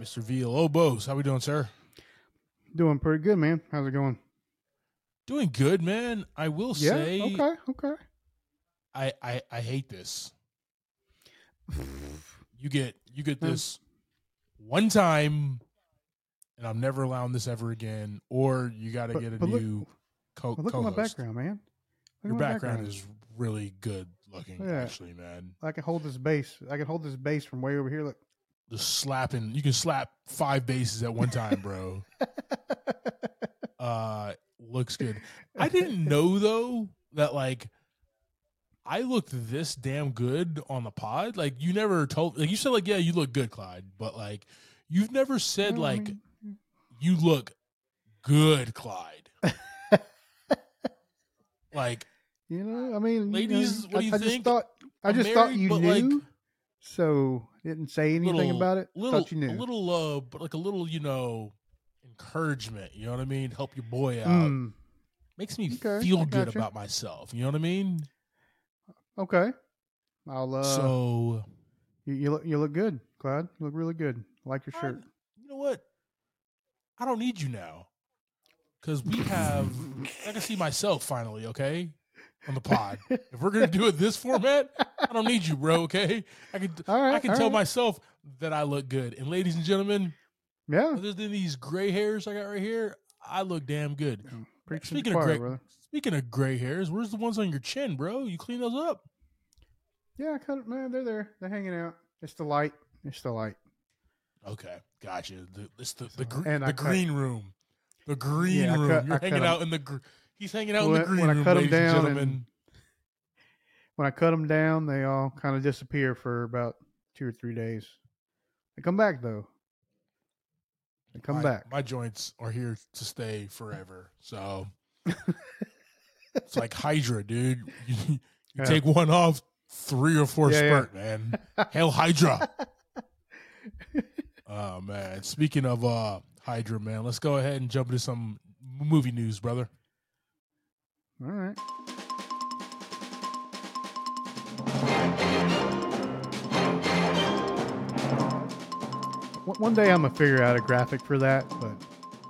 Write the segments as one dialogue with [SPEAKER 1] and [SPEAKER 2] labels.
[SPEAKER 1] Mr. Villalobos. How we doing, sir?
[SPEAKER 2] Doing pretty good, man. How's it going?
[SPEAKER 1] Doing good, man. I will
[SPEAKER 2] Yeah.
[SPEAKER 1] say,
[SPEAKER 2] Okay. Okay.
[SPEAKER 1] I, I I hate this. You get you get this one time, and I'm never allowing this ever again. Or you got to get a
[SPEAKER 2] but look-
[SPEAKER 1] new co-
[SPEAKER 2] Well, look at my
[SPEAKER 1] co-host.
[SPEAKER 2] background, man. Look
[SPEAKER 1] Your
[SPEAKER 2] at my
[SPEAKER 1] background is really good looking,
[SPEAKER 2] Yeah.
[SPEAKER 1] actually, man.
[SPEAKER 2] I can hold this base. I can hold this base from way over here. Look.
[SPEAKER 1] Just slapping. You can slap five bases at one time, bro. uh looks good. I didn't know though that like I looked this damn good on the pod. Like you never told like you said like yeah, you look good, Clyde, but like you've never said
[SPEAKER 2] I
[SPEAKER 1] like you look good, Clyde. like
[SPEAKER 2] you know, I mean, you
[SPEAKER 1] Ladies,
[SPEAKER 2] know,
[SPEAKER 1] what do
[SPEAKER 2] I,
[SPEAKER 1] you
[SPEAKER 2] I
[SPEAKER 1] think?
[SPEAKER 2] just thought. I just thought you knew,
[SPEAKER 1] like,
[SPEAKER 2] so didn't say anything
[SPEAKER 1] little-
[SPEAKER 2] about it.
[SPEAKER 1] little
[SPEAKER 2] thought you knew.
[SPEAKER 1] a little uh but like a little, you know, encouragement, you know what I mean? Help your boy out.
[SPEAKER 2] Mm,
[SPEAKER 1] Makes me
[SPEAKER 2] Okay,
[SPEAKER 1] feel good about myself. You know what I mean?
[SPEAKER 2] okay. I'll. Uh,
[SPEAKER 1] so
[SPEAKER 2] you, you look. You look good, Clyde. You look really good. I like your
[SPEAKER 1] I-
[SPEAKER 2] shirt.
[SPEAKER 1] you know what? I don't need you now. Cause we have I can see myself finally, okay? On the pod. if we're gonna do it this format, I don't need you, bro, okay? I can
[SPEAKER 2] right.
[SPEAKER 1] I can tell
[SPEAKER 2] right.
[SPEAKER 1] myself that I look good. And ladies and gentlemen,
[SPEAKER 2] Yeah.
[SPEAKER 1] other than these gray hairs I got right here, I look damn good.
[SPEAKER 2] The
[SPEAKER 1] Speaking of gray,
[SPEAKER 2] brother.
[SPEAKER 1] speaking of gray hairs, where's the ones on your chin, bro? You clean those up.
[SPEAKER 2] Yeah, I cut it. Man, they're there. They're hanging out. It's the light. It's the light.
[SPEAKER 1] Okay, gotcha. The, it's the the, gr- the green room. The green
[SPEAKER 2] Yeah,
[SPEAKER 1] room.
[SPEAKER 2] cut-
[SPEAKER 1] You're
[SPEAKER 2] I
[SPEAKER 1] hanging out in the. Gr- he's hanging out in
[SPEAKER 2] When-
[SPEAKER 1] the green
[SPEAKER 2] when I
[SPEAKER 1] room,
[SPEAKER 2] cut 'em
[SPEAKER 1] ladies and
[SPEAKER 2] down and-
[SPEAKER 1] gentlemen.
[SPEAKER 2] When I cut them down, they all kind of disappear for about two or three days. They come back though. They come
[SPEAKER 1] my,
[SPEAKER 2] back.
[SPEAKER 1] My joints are here to stay forever. So it's like Hydra, dude. You, you
[SPEAKER 2] Yeah.
[SPEAKER 1] take one off, three or four
[SPEAKER 2] Yeah, yeah.
[SPEAKER 1] spurt, man. Hell Hydra. oh man. Speaking of uh Hydra, man, let's go ahead and jump into some movie news, brother.
[SPEAKER 2] All right. One- day I'm gonna figure out a graphic for that, but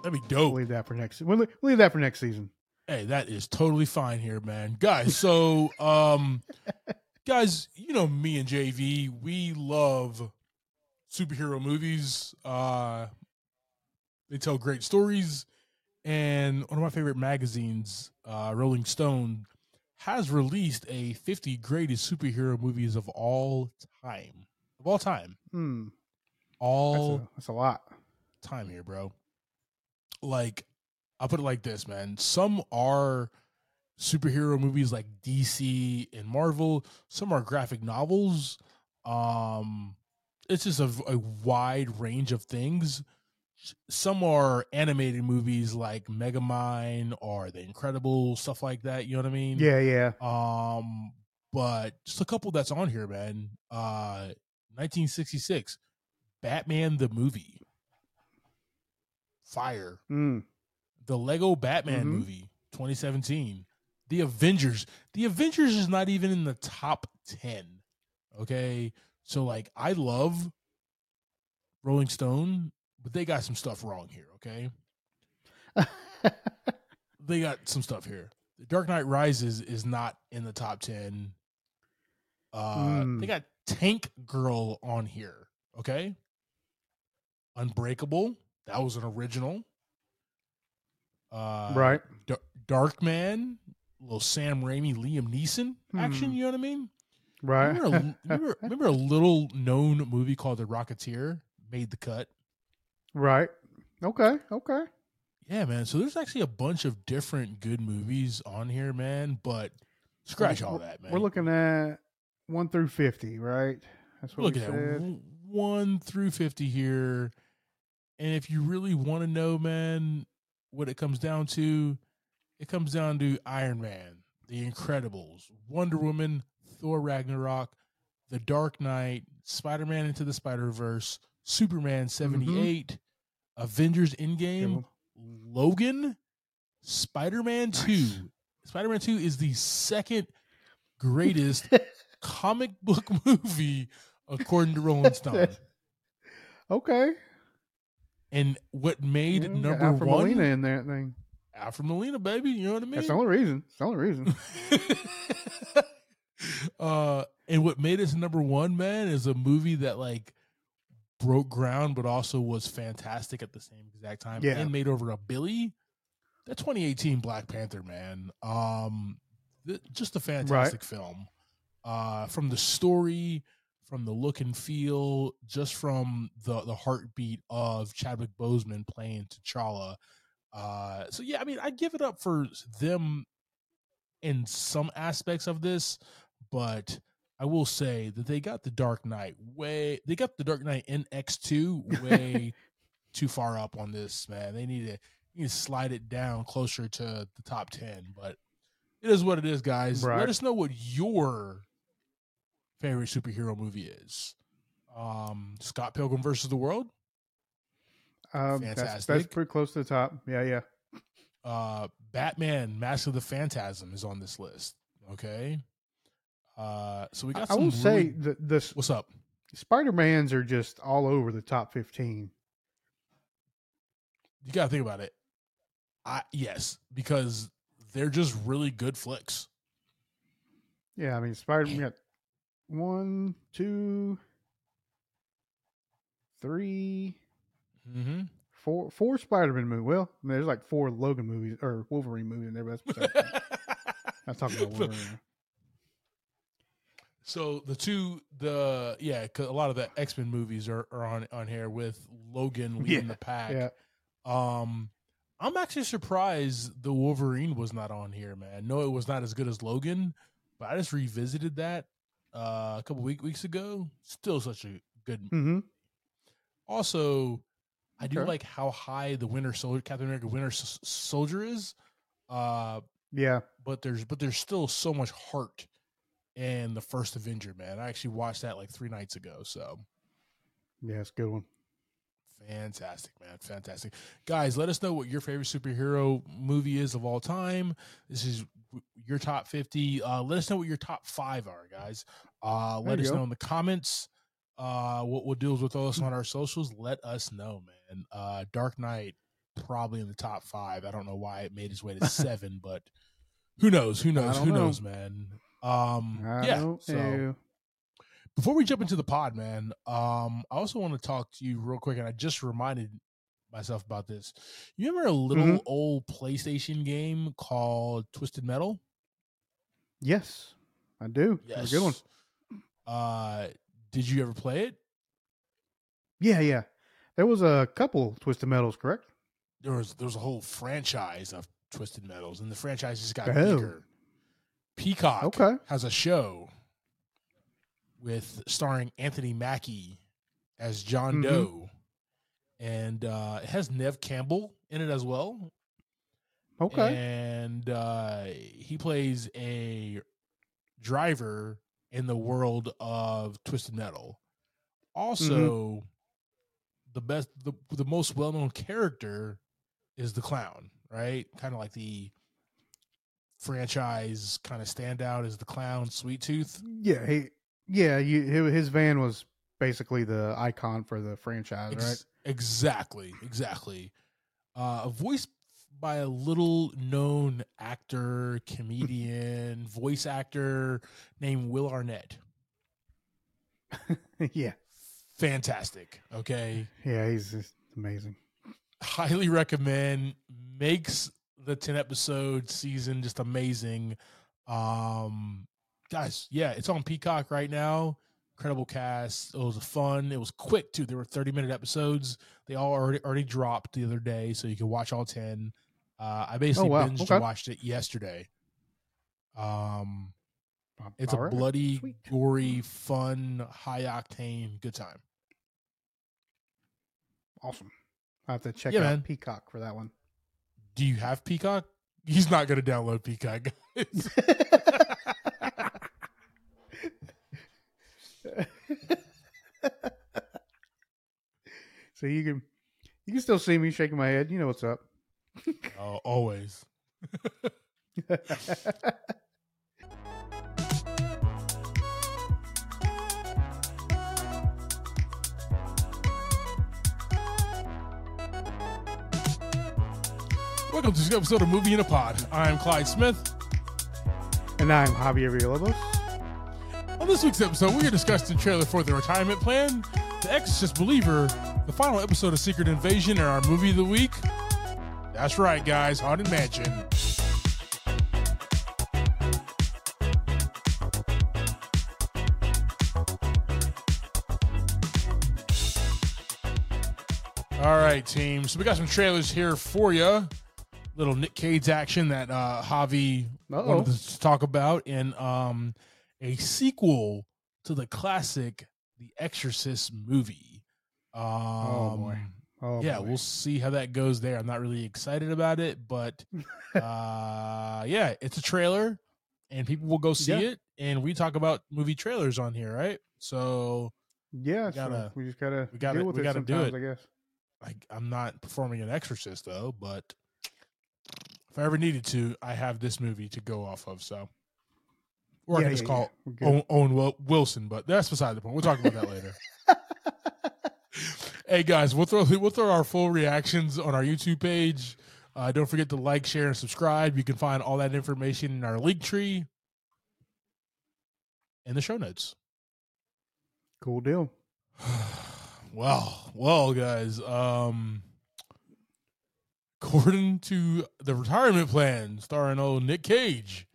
[SPEAKER 1] That'd be
[SPEAKER 2] we'll
[SPEAKER 1] dope.
[SPEAKER 2] leave that for next. We'll, we'll leave that for next season.
[SPEAKER 1] Hey, that is totally fine here, man. Guys, so um guys, you know me and JV, we love superhero movies. Uh they tell great stories and one of my favorite magazines, uh Rolling Stone has released a 50 greatest superhero movies of all time. Of all time.
[SPEAKER 2] Hmm. That's
[SPEAKER 1] All
[SPEAKER 2] a, that's a lot.
[SPEAKER 1] time here, bro. Like, I'll put it like this, man. Some are superhero movies like DC and Marvel. Some are graphic novels. Um, it's just a, a wide range of things. Some are animated movies like Megamind or The Incredible, stuff like that. You know what I mean?
[SPEAKER 2] Yeah, yeah.
[SPEAKER 1] Um, but just a couple that's on here, man. Uh, 1966, Batman the movie, Fire,
[SPEAKER 2] Mm.
[SPEAKER 1] the Lego Batman
[SPEAKER 2] Mhm.
[SPEAKER 1] movie, 2017, The Avengers. The Avengers is not even in the top 10. Okay, so like I love Rolling Stone, but they got some stuff wrong here. Okay, they got some stuff here. The Dark Knight Rises is not in the top 10. Uh
[SPEAKER 2] Mm.
[SPEAKER 1] they got Tank Girl on here, okay? Unbreakable, that was an original. Uh
[SPEAKER 2] right.
[SPEAKER 1] D- Dark Man, little Sam Raimi, Liam Neeson action,
[SPEAKER 2] Hmm.
[SPEAKER 1] you know what I mean?
[SPEAKER 2] Right.
[SPEAKER 1] Remember a, remember, remember a little known movie called The Rocketeer made the cut?
[SPEAKER 2] Right. Okay. Okay.
[SPEAKER 1] Yeah, man. So there's actually a bunch of different good movies on here, man, but scratch all that, man.
[SPEAKER 2] We're looking at one through fifty, right? That's what we
[SPEAKER 1] looking at
[SPEAKER 2] said.
[SPEAKER 1] one through 50 here. And if you really want to know, man, what it comes down to, it comes down to Iron Man, The Incredibles, Wonder Woman, Thor Ragnarok, The Dark Knight, Spider Man Into the Spider Verse, Superman 78, Avengers Endgame, Logan, Spider Man 2. Spider Man 2 is the second greatest comic book movie according to Rolling Stone.
[SPEAKER 2] Okay.
[SPEAKER 1] And what made
[SPEAKER 2] Yeah,
[SPEAKER 1] number
[SPEAKER 2] Alfred
[SPEAKER 1] one
[SPEAKER 2] Molina in that thing.
[SPEAKER 1] Alfred Molina, baby. You know what I mean?
[SPEAKER 2] That's the only reason. It's the only reason.
[SPEAKER 1] uh, and what made us number one, man, is a movie that like broke ground, but also was fantastic at the same exact time,
[SPEAKER 2] Yeah.
[SPEAKER 1] and made over a billy. That 2018 Black Panther, man, um, th- just a fantastic film. Uh, from the story, from the look and feel, just from the the heartbeat of Chadwick Boseman playing T'Challa. Uh, so yeah, I mean, I give it up for them in some aspects of this, but I will say that they got the Dark Knight way. They got the Dark Knight in X two way too far up on this man. They need to need to slide it down closer to the top ten. But it is what it is, guys.
[SPEAKER 2] Right.
[SPEAKER 1] Let us know what your favorite superhero movie is. Um, Scott Pilgrim versus the World,
[SPEAKER 2] Um, that's, that's pretty close to the top. Yeah, yeah.
[SPEAKER 1] uh, Batman: Mask of the Phantasm is on this list. Okay, uh, so we
[SPEAKER 2] I,
[SPEAKER 1] got.
[SPEAKER 2] I
[SPEAKER 1] some
[SPEAKER 2] will say
[SPEAKER 1] really-
[SPEAKER 2] the the s-
[SPEAKER 1] what's up?
[SPEAKER 2] Spider Mans are just all over the top fifteen.
[SPEAKER 1] You gotta think about it. I yes, because they're just really good flicks.
[SPEAKER 2] Yeah, I mean Spider Man got one, two, three,
[SPEAKER 1] Mm-hmm.
[SPEAKER 2] four, four Spider Man movies. Well, I mean, there's like four Logan movies or Wolverine movies in there. But that's. I'm talking about Wolverine.
[SPEAKER 1] So the two, the yeah, 'cause a lot of the X Men movies are, are on on here with Logan leading
[SPEAKER 2] Yeah,
[SPEAKER 1] the pack.
[SPEAKER 2] Yeah,
[SPEAKER 1] Um, I'm actually surprised the Wolverine was not on here, man. No, it was not as good as Logan, but I just revisited that uh, a couple week weeks ago. Still such a good.
[SPEAKER 2] mm-hmm.
[SPEAKER 1] Also, I do
[SPEAKER 2] Okay.
[SPEAKER 1] like how high the Winter Soldier, Captain America Winter S- Soldier is. Uh,
[SPEAKER 2] yeah.
[SPEAKER 1] but there's but there's still so much heart in the first Avenger, man. I actually watched that like three nights ago, so
[SPEAKER 2] Yeah, it's a good one.
[SPEAKER 1] fantastic, man, fantastic. Guys, let us know what your favorite superhero movie is of all time. This is your top fifty. Uh, let us know what your top five are, guys. Uh, let us
[SPEAKER 2] go.
[SPEAKER 1] know in the comments. Uh, what we'll do is with us on our socials. Let us know, man. Uh, Dark Knight probably in the top five. I don't know why it made its way to seven, but who knows? Who knows? Who
[SPEAKER 2] know.
[SPEAKER 1] knows, man? Um,
[SPEAKER 2] I
[SPEAKER 1] yeah. So
[SPEAKER 2] know.
[SPEAKER 1] before we jump into the pod, man, um, I also want to talk to you real quick, and I just reminded myself about this. You remember a little
[SPEAKER 2] Mhm.
[SPEAKER 1] old PlayStation game called Twisted Metal?
[SPEAKER 2] Yes, I do. A good one.
[SPEAKER 1] Uh, did you ever play it?
[SPEAKER 2] Yeah, yeah. There was a couple Twisted Metals, correct?
[SPEAKER 1] There was there was a whole franchise of Twisted Metals, and the franchise just got
[SPEAKER 2] Oh.
[SPEAKER 1] bigger. Peacock
[SPEAKER 2] Okay.
[SPEAKER 1] has a show with starring Anthony Mackie as John
[SPEAKER 2] Mhm.
[SPEAKER 1] Doe, and uh, it has Neve Campbell in it as well.
[SPEAKER 2] Okay.
[SPEAKER 1] and uh, he plays a driver in the world of Twisted Metal. Also, the best, the the most well known character is the clown, right? Kind of like the franchise kind of standout is the clown, Sweet Tooth.
[SPEAKER 2] yeah, he. Yeah, you, his van was basically the icon for the franchise,
[SPEAKER 1] Ex-
[SPEAKER 2] right?
[SPEAKER 1] Exactly, exactly. Uh, voice by a little known actor, comedian, voice actor named Will Arnett.
[SPEAKER 2] yeah,
[SPEAKER 1] Fantastic. Okay.
[SPEAKER 2] yeah, he's amazing.
[SPEAKER 1] Highly recommend. Makes the 10 episode season just amazing. Um guys, yeah, it's on Peacock right now. Incredible cast. It was fun. It was quick too. There were 30 minute episodes. They all already already dropped the other day, so you can watch all 10. Uh, I basically
[SPEAKER 2] Oh, wow.
[SPEAKER 1] binged
[SPEAKER 2] Okay.
[SPEAKER 1] and watched it yesterday. Um, it's
[SPEAKER 2] All
[SPEAKER 1] a
[SPEAKER 2] right.
[SPEAKER 1] bloody,
[SPEAKER 2] Sweet.
[SPEAKER 1] gory, fun, high octane, good time.
[SPEAKER 2] Awesome. I have to check
[SPEAKER 1] Yeah,
[SPEAKER 2] out
[SPEAKER 1] man.
[SPEAKER 2] Peacock for that one.
[SPEAKER 1] Do you have Peacock? He's not going to download Peacock. guys.
[SPEAKER 2] so you can you can still see me shaking my head. You know what's up.
[SPEAKER 1] oh, always. Welcome to this episode of Movie in a Pod. I'm Clyde Smith.
[SPEAKER 2] And I'm Javier Villalobos.
[SPEAKER 1] On this week's episode, we're discussing the trailer for The Retirement Plan, The Exorcist Believer, the final episode of Secret Invasion, and our movie of the week. That's right, guys, Haunted Mansion. All right, team. So we got some trailers here for you. Little Nick Cage action that uh, Javi
[SPEAKER 2] Uh-oh.
[SPEAKER 1] wanted to talk about, and um, a sequel to the classic The Exorcist movie. Um,
[SPEAKER 2] Oh, boy. Oh,
[SPEAKER 1] yeah,
[SPEAKER 2] boy.
[SPEAKER 1] we'll see how that goes there. I'm not really excited about it, but uh, yeah, it's a trailer, and people will go see
[SPEAKER 2] Yeah.
[SPEAKER 1] it. And we talk about movie trailers on here, right? So
[SPEAKER 2] yeah,
[SPEAKER 1] we gotta-
[SPEAKER 2] so we just gotta
[SPEAKER 1] we gotta-
[SPEAKER 2] deal with
[SPEAKER 1] we
[SPEAKER 2] it
[SPEAKER 1] gotta do it.
[SPEAKER 2] I guess.
[SPEAKER 1] like I'm not performing an exorcist though, but if I ever needed to, I have this movie to go off of. So, or I
[SPEAKER 2] Yeah,
[SPEAKER 1] just
[SPEAKER 2] yeah,
[SPEAKER 1] call
[SPEAKER 2] yeah.
[SPEAKER 1] Owen, Owen Wilson, but that's beside the point. We'll talk about that later. hey guys, we'll throw we'll throw our full reactions on our YouTube page. Uh, don't forget to like, share, and subscribe. You can find all that information in our link tree in the show notes.
[SPEAKER 2] Cool deal.
[SPEAKER 1] well, well, guys. Um, according to the retirement plan, starring old Nick Cage,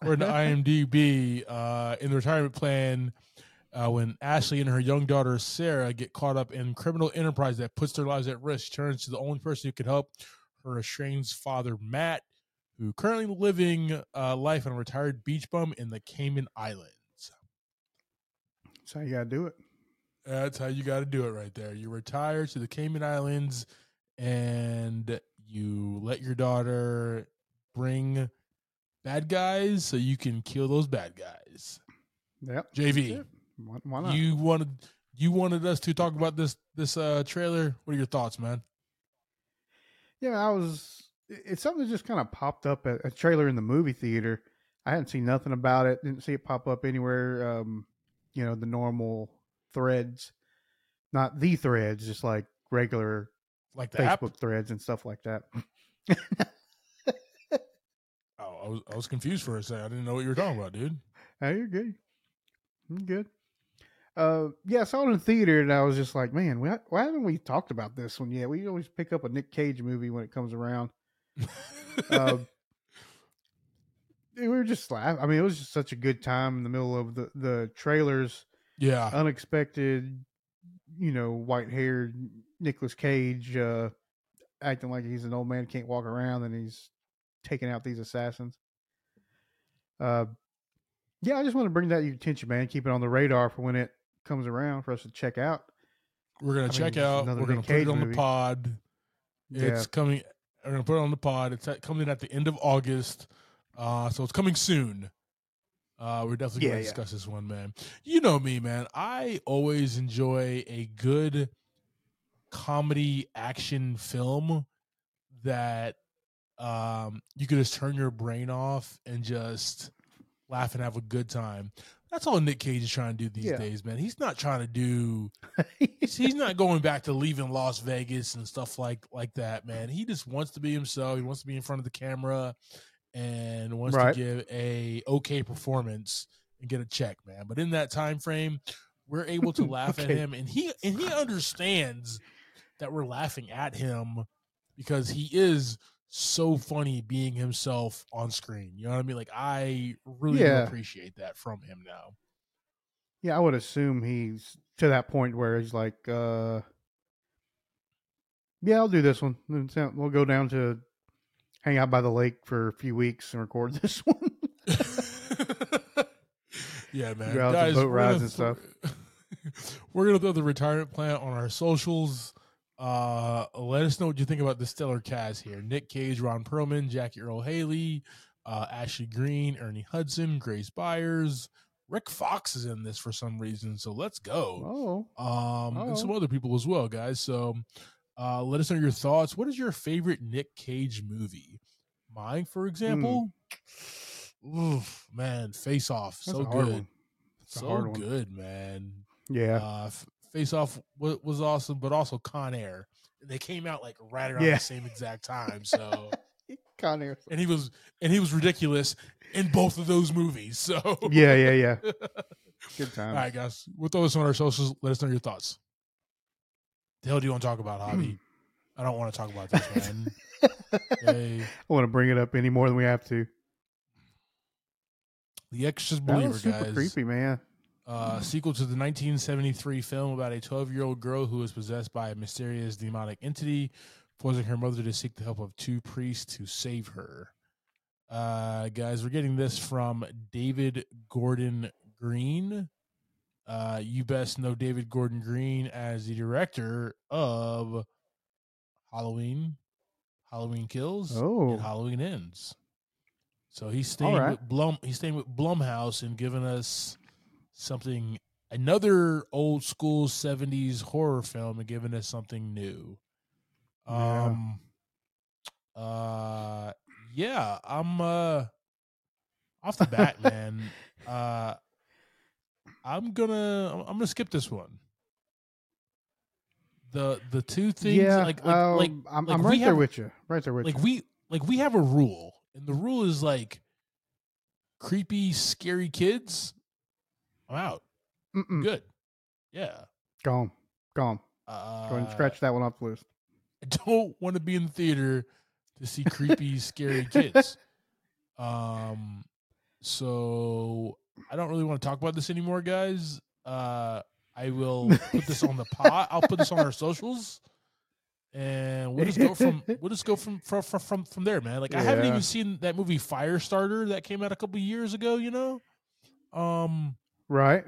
[SPEAKER 1] according to IMDb, uh, in the retirement plan, uh, when Ashley and her young daughter Sarah get caught up in criminal enterprise that puts their lives at risk, she turns to the only person who can help her estranged father Matt, who currently living uh, life on a retired beach bum in the Cayman Islands.
[SPEAKER 2] That's how you gotta do it.
[SPEAKER 1] That's how you got to do it right there. You retire to the Cayman Islands and you let your daughter bring bad guys so you can kill those bad guys.
[SPEAKER 2] Yep.
[SPEAKER 1] JV.
[SPEAKER 2] Why, why not?
[SPEAKER 1] you wanted you wanted us to talk about this this uh trailer. What are your thoughts, man?
[SPEAKER 2] Yeah, I was. It's something that just kind of popped up a trailer in the movie theater. I hadn't seen nothing about it. Didn't see it pop up anywhere. Um, you know, the normal threads, not the threads, just like regular
[SPEAKER 1] Like the
[SPEAKER 2] Facebook
[SPEAKER 1] app?
[SPEAKER 2] threads and stuff like that.
[SPEAKER 1] Oh, I was I was confused for a second. I didn't know what you were talking about, dude.
[SPEAKER 2] Oh, you're good. You're good. Uh, yeah, I saw it in theater, and I was just like, man, why, why haven't we talked about this one yet? We always pick up a Nick Cage movie when it comes around. Uh, we were just laughing. I mean, it was just such a good time in the middle of the the trailers.
[SPEAKER 1] yeah.
[SPEAKER 2] Unexpected, you know, white haired Nicolas Cage uh, acting like he's an old man can't walk around, and he's taking out these assassins. Uh, yeah, I just want to bring that to your attention, man. Keep it on the radar for when it comes around for us to check out.
[SPEAKER 1] We're gonna
[SPEAKER 2] I
[SPEAKER 1] check
[SPEAKER 2] just
[SPEAKER 1] out. We're gonna
[SPEAKER 2] Nick
[SPEAKER 1] put it on
[SPEAKER 2] movie.
[SPEAKER 1] the pod. It's coming. We're gonna put it on the pod. It's at, coming at the end of August, uh, so it's coming soon. Uh, we're definitely
[SPEAKER 2] Yeah,
[SPEAKER 1] gonna
[SPEAKER 2] yeah.
[SPEAKER 1] discuss this one, man. You know me, man. I always enjoy a good comedy action film that um, you could just turn your brain off and just laugh and have a good time. That's all Nick Cage is trying to do these
[SPEAKER 2] Yeah.
[SPEAKER 1] days, man. He's not trying to do he's he's not going back to leaving Las Vegas and stuff like like that, man. He just wants to be himself. He wants to be in front of the camera and wants
[SPEAKER 2] Right.
[SPEAKER 1] to give a okay performance and get a check, man. But in that time frame, we're able to laugh at him and he and he understands that we're laughing at him because he is so funny being himself on screen. You know what I mean? Like I really
[SPEAKER 2] Yeah.
[SPEAKER 1] appreciate that from him now.
[SPEAKER 2] Yeah, I would assume he's to that point where he's like, uh, yeah, I'll do this one. We'll go down to hang out by the lake for a few weeks and record this one.
[SPEAKER 1] yeah, man.
[SPEAKER 2] Go out to
[SPEAKER 1] Guys,
[SPEAKER 2] boat
[SPEAKER 1] we're
[SPEAKER 2] rides and
[SPEAKER 1] throw- we're gonna throw the retirement plan on our socials. Uh, let us know what you think about the stellar cast here: Nick Cage, Ron Perlman, Jackie Earle Haley, uh, Ashley Greene, Ernie Hudson, Grace Byers. Rick Fox is in this for some reason, so let's go.
[SPEAKER 2] oh,
[SPEAKER 1] Um, and some
[SPEAKER 2] Oh.
[SPEAKER 1] other people as well, guys. So, uh, let us know your thoughts. What is your favorite Nick Cage movie? Mine, for example, oof, man, Face Off,
[SPEAKER 2] that's
[SPEAKER 1] so good, so good, man.
[SPEAKER 2] Yeah,
[SPEAKER 1] Uh, F- Face Off was, was awesome, but also Con Air. They came out like right around
[SPEAKER 2] Yeah.
[SPEAKER 1] the same exact time, so
[SPEAKER 2] Con Air.
[SPEAKER 1] and he was and he was ridiculous in both of those movies. So
[SPEAKER 2] Yeah, yeah, yeah. Good time.
[SPEAKER 1] All right, guys, we'll throw this on our socials. Let us know your thoughts. The hell do you want to talk about, Javi? Hmm. I don't want to talk about this, man.
[SPEAKER 2] I want to bring it up any more than we have to.
[SPEAKER 1] The Exorcist
[SPEAKER 2] That
[SPEAKER 1] Believer,
[SPEAKER 2] was super
[SPEAKER 1] guys.
[SPEAKER 2] creepy, man.
[SPEAKER 1] Uh, sequel to the 1973 film about a 12 year old girl who is possessed by a mysterious demonic entity, forcing her mother to seek the help of two priests to save her. Uh, guys, we're getting this from David Gordon Green. Uh, you best know David Gordon Green as the director of Halloween, Halloween Kills,
[SPEAKER 2] Oh.
[SPEAKER 1] and Halloween Ends. So he's staying
[SPEAKER 2] right.
[SPEAKER 1] with Blum. He's staying with Blumhouse and giving us something, another old school '70s horror film, and giving us something new.
[SPEAKER 2] Yeah.
[SPEAKER 1] Um. Uh. Yeah. I'm. Uh. Off the bat, man. Uh. I'm gonna. I'm gonna skip this one. The the two things
[SPEAKER 2] yeah,
[SPEAKER 1] like like,
[SPEAKER 2] um,
[SPEAKER 1] like
[SPEAKER 2] I'm,
[SPEAKER 1] like
[SPEAKER 2] I'm right there with you. Right there with
[SPEAKER 1] like
[SPEAKER 2] you.
[SPEAKER 1] we like we have a rule and the rule is like creepy scary kids i'm out
[SPEAKER 2] Mm-mm.
[SPEAKER 1] good yeah
[SPEAKER 2] Gone, gone.
[SPEAKER 1] uh,
[SPEAKER 2] Go ahead and scratch that one off the list.
[SPEAKER 1] i don't want to be in the theater to see creepy scary kids um so i don't really want to talk about this anymore guys uh i will put this on the pot i'll put this on our socials and we'll just go from we'll just go from from from from, from there, man. Like I haven't even seen that movie Firestarter that came out a couple years ago. You know, um,
[SPEAKER 2] Right?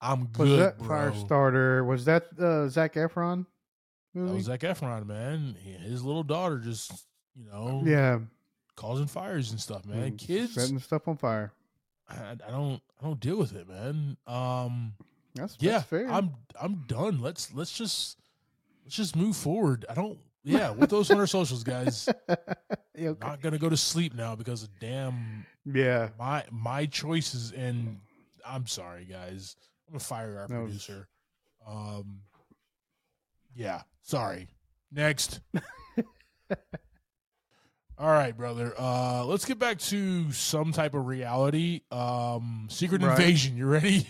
[SPEAKER 1] I'm
[SPEAKER 2] Was
[SPEAKER 1] good,
[SPEAKER 2] that
[SPEAKER 1] bro.
[SPEAKER 2] Firestarter? Was that uh, Zac Efron
[SPEAKER 1] That
[SPEAKER 2] movie?
[SPEAKER 1] was Zac Efron, man. He- His little daughter just you know
[SPEAKER 2] yeah,
[SPEAKER 1] causing fires and stuff, man.
[SPEAKER 2] mm,
[SPEAKER 1] Kids,
[SPEAKER 2] setting stuff on fire.
[SPEAKER 1] I, I don't I don't deal with it, man. Um,
[SPEAKER 2] That's
[SPEAKER 1] yeah,
[SPEAKER 2] that's fair.
[SPEAKER 1] I'm I'm done. Let's let's just let's just move forward. I don't. Yeah, with those on our socials, guys.
[SPEAKER 2] Yeah, okay.
[SPEAKER 1] Not gonna go to sleep now because of damn
[SPEAKER 2] yeah.
[SPEAKER 1] my my choices and I'm sorry guys. I'm gonna fire our
[SPEAKER 2] No.
[SPEAKER 1] producer. Um Yeah, sorry. Next. All right, brother. Uh let's get back to some type of reality. Um Secret
[SPEAKER 2] Right.
[SPEAKER 1] Invasion, you ready?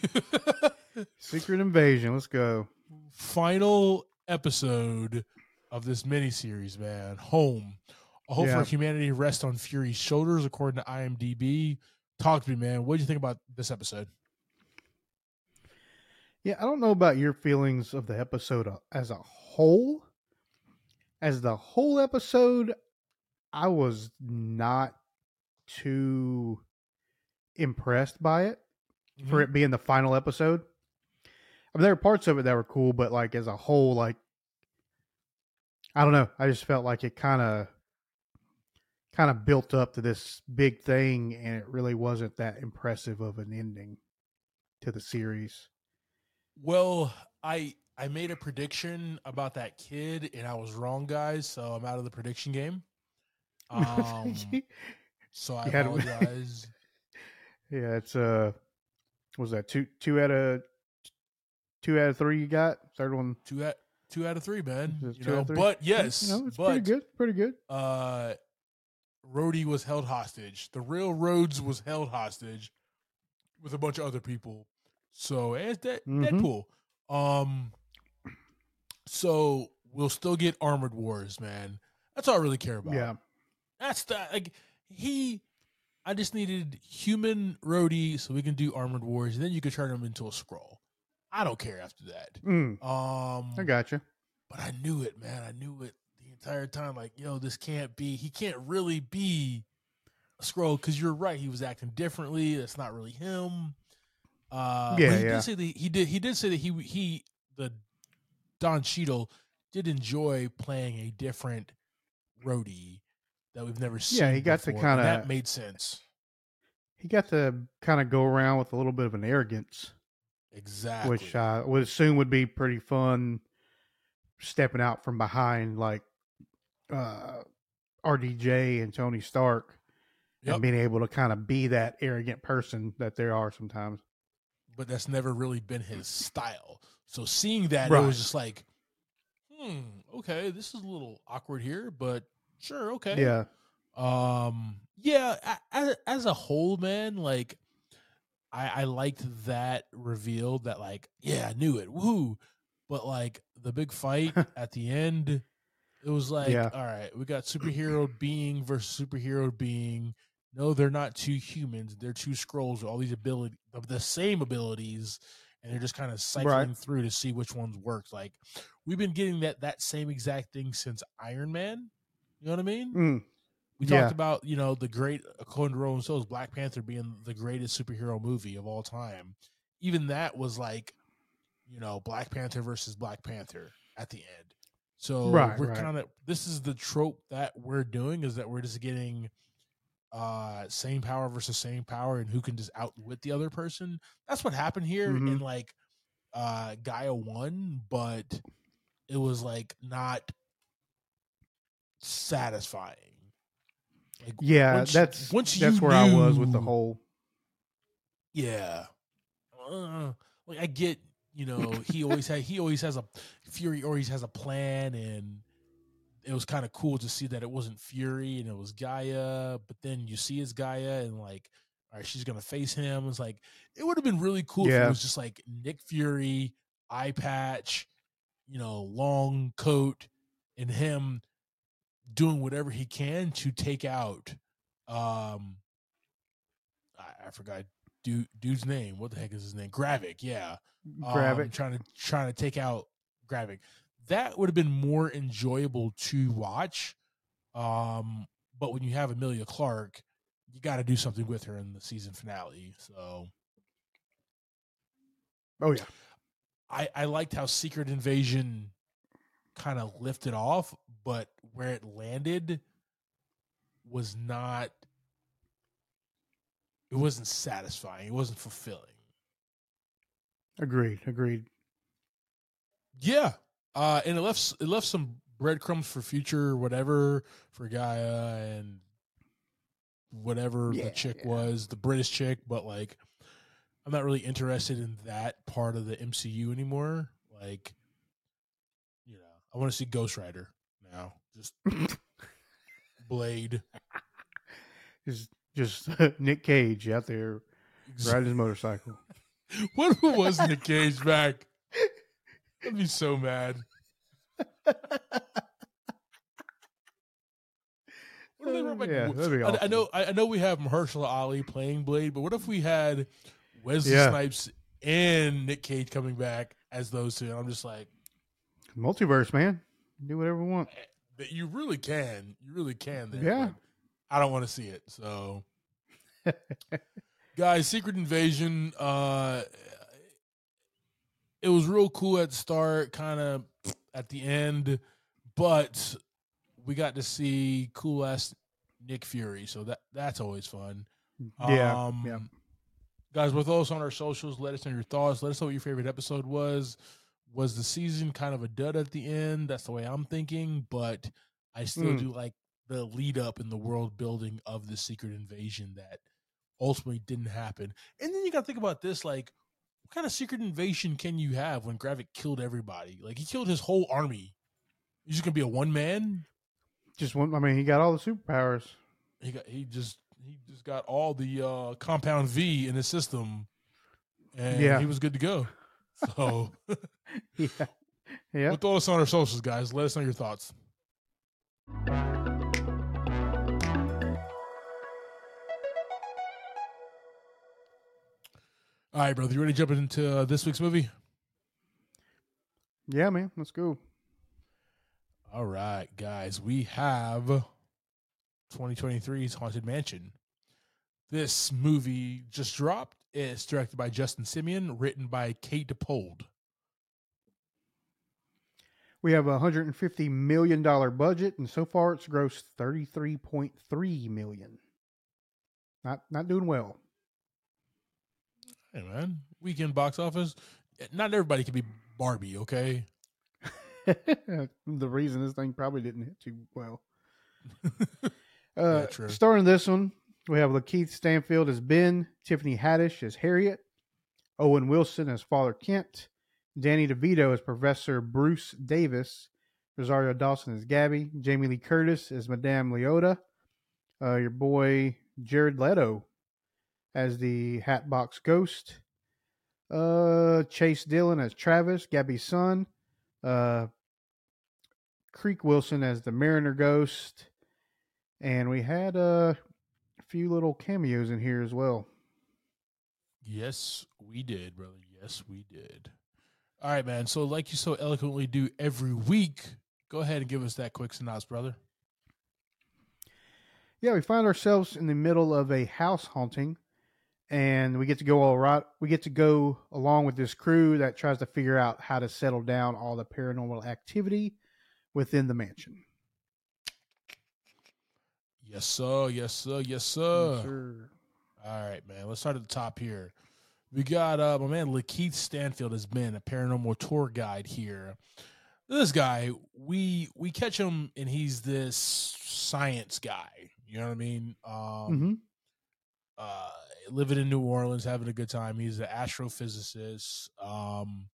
[SPEAKER 2] Secret Invasion. Let's go.
[SPEAKER 1] Final episode of this miniseries, man. Home. A hope
[SPEAKER 2] Yeah.
[SPEAKER 1] for humanity rests on Fury's shoulders, according to IMDb. Talk to me, man. What do you think about this episode?
[SPEAKER 2] Yeah, I don't know about your feelings of the episode as a whole. As the whole episode, I was not too impressed by it
[SPEAKER 1] Mm-hmm.
[SPEAKER 2] for it being the final episode. I mean, there were parts of it that were cool, but like as a whole, like I don't know. I just felt like it kind of kind of built up to this big thing, and it really wasn't that impressive of an ending to the series.
[SPEAKER 1] Well, I I made a prediction about that kid and I was wrong, guys. So I'm out of the prediction game. Um, so I
[SPEAKER 2] had-
[SPEAKER 1] apologize.
[SPEAKER 2] yeah, it's uh, what was that two two out of two out of three you got? Third one,
[SPEAKER 1] two out two out of three, man. You know, but yes,
[SPEAKER 2] you know, it's
[SPEAKER 1] but
[SPEAKER 2] pretty good, pretty good.
[SPEAKER 1] uh, Rhodey was held hostage. The real Rhodes was held hostage with a bunch of other people. So as that
[SPEAKER 2] Mhm.
[SPEAKER 1] Deadpool. Um, so we'll still get Armored Wars, man. That's all I really care about.
[SPEAKER 2] Yeah,
[SPEAKER 1] That's the like he. I just needed human Rhodey so we can do Armored Wars, and then you could turn him into a Skrull. I don't care after that.
[SPEAKER 2] mm,
[SPEAKER 1] Um,
[SPEAKER 2] I got you.
[SPEAKER 1] but I knew it, man. I knew it the entire time. Like, yo, this can't be. He can't really be a Skrull because you're right. He was acting differently. That's not really him. Uh,
[SPEAKER 2] Yeah,
[SPEAKER 1] he
[SPEAKER 2] yeah.
[SPEAKER 1] did say that he did. He did say that he he the Don Cheadle did enjoy playing a different Rhodey that we've never seen.
[SPEAKER 2] Yeah, he got to
[SPEAKER 1] before, and
[SPEAKER 2] kinda-
[SPEAKER 1] that made sense.
[SPEAKER 2] He got to kind of go around with a little bit of an arrogance,
[SPEAKER 1] Exactly.
[SPEAKER 2] which I would assume would be pretty fun. Stepping out from behind like uh, RDJ and Tony Stark,
[SPEAKER 1] Yep.
[SPEAKER 2] and being able to kind of be that arrogant person that there are sometimes.
[SPEAKER 1] But that's never really been his style. So seeing that, it was just like, hmm, okay, this is a little awkward here, but sure, okay.
[SPEAKER 2] Yeah,
[SPEAKER 1] Um, yeah, as, as a whole, man, like I I liked that reveal that like, yeah, I knew it. Woo. But like the big fight at the end, it was like,
[SPEAKER 2] Yeah.
[SPEAKER 1] all right, we got superhero being versus superhero being. No, they're not two humans. They're two Skrulls with all these ability of the same abilities, and they're just kind of cycling
[SPEAKER 2] Right.
[SPEAKER 1] through to see which ones work. Like we've been getting that that same exact thing since Iron Man. You know what I mean?
[SPEAKER 2] Mm,
[SPEAKER 1] We
[SPEAKER 2] Yeah.
[SPEAKER 1] talked about, you know, the great according to Rolling Stones, Black Panther being the greatest superhero movie of all time. Even that was like, you know, Black Panther versus Black Panther at the end. So
[SPEAKER 2] Right,
[SPEAKER 1] we're
[SPEAKER 2] right.
[SPEAKER 1] kind of this is the trope that we're doing is that we're just getting uh same power versus same power and who can just outwit the other person. That's what happened here
[SPEAKER 2] Mhm.
[SPEAKER 1] in like uh G'iah won, but it was like not satisfying. Like
[SPEAKER 2] yeah,
[SPEAKER 1] once-
[SPEAKER 2] that's
[SPEAKER 1] once
[SPEAKER 2] that's where I was with the whole.
[SPEAKER 1] Yeah. Uh, like I get, you know, he always had he always has a Fury always has a plan and it was kind of cool to see that it wasn't Fury and it was G'iah, but then you see it's G'iah and like all right, she's gonna face him. It's like it would have been really cool if it was just like Nick Fury, eye patch, you know, long coat, and him doing whatever he can to take out um I, I forgot dude dude's name. What the heck is his name? Gravik, yeah.
[SPEAKER 2] Grab
[SPEAKER 1] um. Trying to trying to take out Gravik. That would have been more enjoyable to watch. Um, but when you have Emilia Clarke, you got to do something with her in the season finale. So
[SPEAKER 2] Oh yeah,
[SPEAKER 1] I I liked how Secret Invasion kind of lifted off, but where it landed was not. It wasn't satisfying. It wasn't fulfilling.
[SPEAKER 2] agreed, agreed.
[SPEAKER 1] Yeah, uh, and it left it left some breadcrumbs for future whatever for G'iah and whatever
[SPEAKER 2] Yeah,
[SPEAKER 1] the chick
[SPEAKER 2] yeah.
[SPEAKER 1] was, the British chick. But like, I'm not really interested in that part of the MCU anymore. Like, you know, I want to see Ghost Rider now. Just Blade.
[SPEAKER 2] Just just Nick Cage out there riding his motorcycle.
[SPEAKER 1] What was Nick Cage back? I'd be so mad. What they back
[SPEAKER 2] yeah, be
[SPEAKER 1] I, I know, I, I know we have Mahershala Ali playing Blade, but what if we had Wesley
[SPEAKER 2] Yeah.
[SPEAKER 1] Snipes and Nick Cage coming back as those two? And I'm just like,
[SPEAKER 2] Multiverse, man. Do whatever we want.
[SPEAKER 1] that you really can, you really can. There,
[SPEAKER 2] Yeah.
[SPEAKER 1] I don't want to see it. So, guys, Secret Invasion. Uh, it was real cool at the start, kind of at the end, but we got to see cool ass Nick Fury, so that that's always fun.
[SPEAKER 2] Yeah,
[SPEAKER 1] Um,
[SPEAKER 2] yeah.
[SPEAKER 1] Guys, with us on our socials, let us know your thoughts. Let us know what your favorite episode was. Was the season kind of a dud at the end? That's the way I'm thinking, but I still
[SPEAKER 2] Mm.
[SPEAKER 1] do like the lead up in the world building of the secret invasion that ultimately didn't happen. And then you got to think about this like, what kind of secret invasion can you have when Gravik killed everybody? Like, he killed his whole army. He's just going to be a one man?
[SPEAKER 2] Just one. I mean, he got all the superpowers.
[SPEAKER 1] he got he just he just got all the uh compound V in his system and
[SPEAKER 2] Yeah.
[SPEAKER 1] he was good to go. So
[SPEAKER 2] Yeah, yeah.
[SPEAKER 1] we'll throw us on our socials, guys. Let us know your thoughts. All right, brother. You ready to jump into uh, this week's movie?
[SPEAKER 2] Yeah, man. Let's go.
[SPEAKER 1] All right, guys. We have 2023's Haunted Mansion. This movie just dropped. It's directed by Justin Simien, written by Kate Dippold.
[SPEAKER 2] We have a hundred and fifty million dollar budget, and so far it's grossed thirty three point three million. Not not doing well.
[SPEAKER 1] Hey, man. Weekend box office. Not everybody can be Barbie, okay?
[SPEAKER 2] the reason this thing probably didn't hit too well. Uh,
[SPEAKER 1] true.
[SPEAKER 2] starting this one, we have LaKeith Stanfield as Ben, Tiffany Haddish as Harriet, Owen Wilson as Father Kent, Danny DeVito as Professor Bruce Davis, Rosario Dawson as Gabby, Jamie Lee Curtis as Madame Leota, uh, your boy Jared Leto as the Hatbox Ghost, uh, Chase Dillon as Travis, Gabby's son, uh, Creek Wilson as the Mariner Ghost, and we had uh, a few little cameos in here as well.
[SPEAKER 1] Yes, we did, brother. Yes, we did. All right, man. So, like you so eloquently do every week, go ahead and give us that quick synopsis, brother.
[SPEAKER 2] Yeah, we find ourselves in the middle of a house haunting, and we get to go all right. We get to go along with this crew that tries to figure out how to settle down all the paranormal activity within the mansion.
[SPEAKER 1] Yes, sir. Yes, sir. Yes, sir. All right, man. Let's start at the top here. We got uh, my man LaKeith Stanfield has been a paranormal tour guide here. This guy, we we catch him and he's this science guy. You know what I mean? Um,
[SPEAKER 2] hmm
[SPEAKER 1] uh, living in New Orleans, having a good time. He's an astrophysicist, um,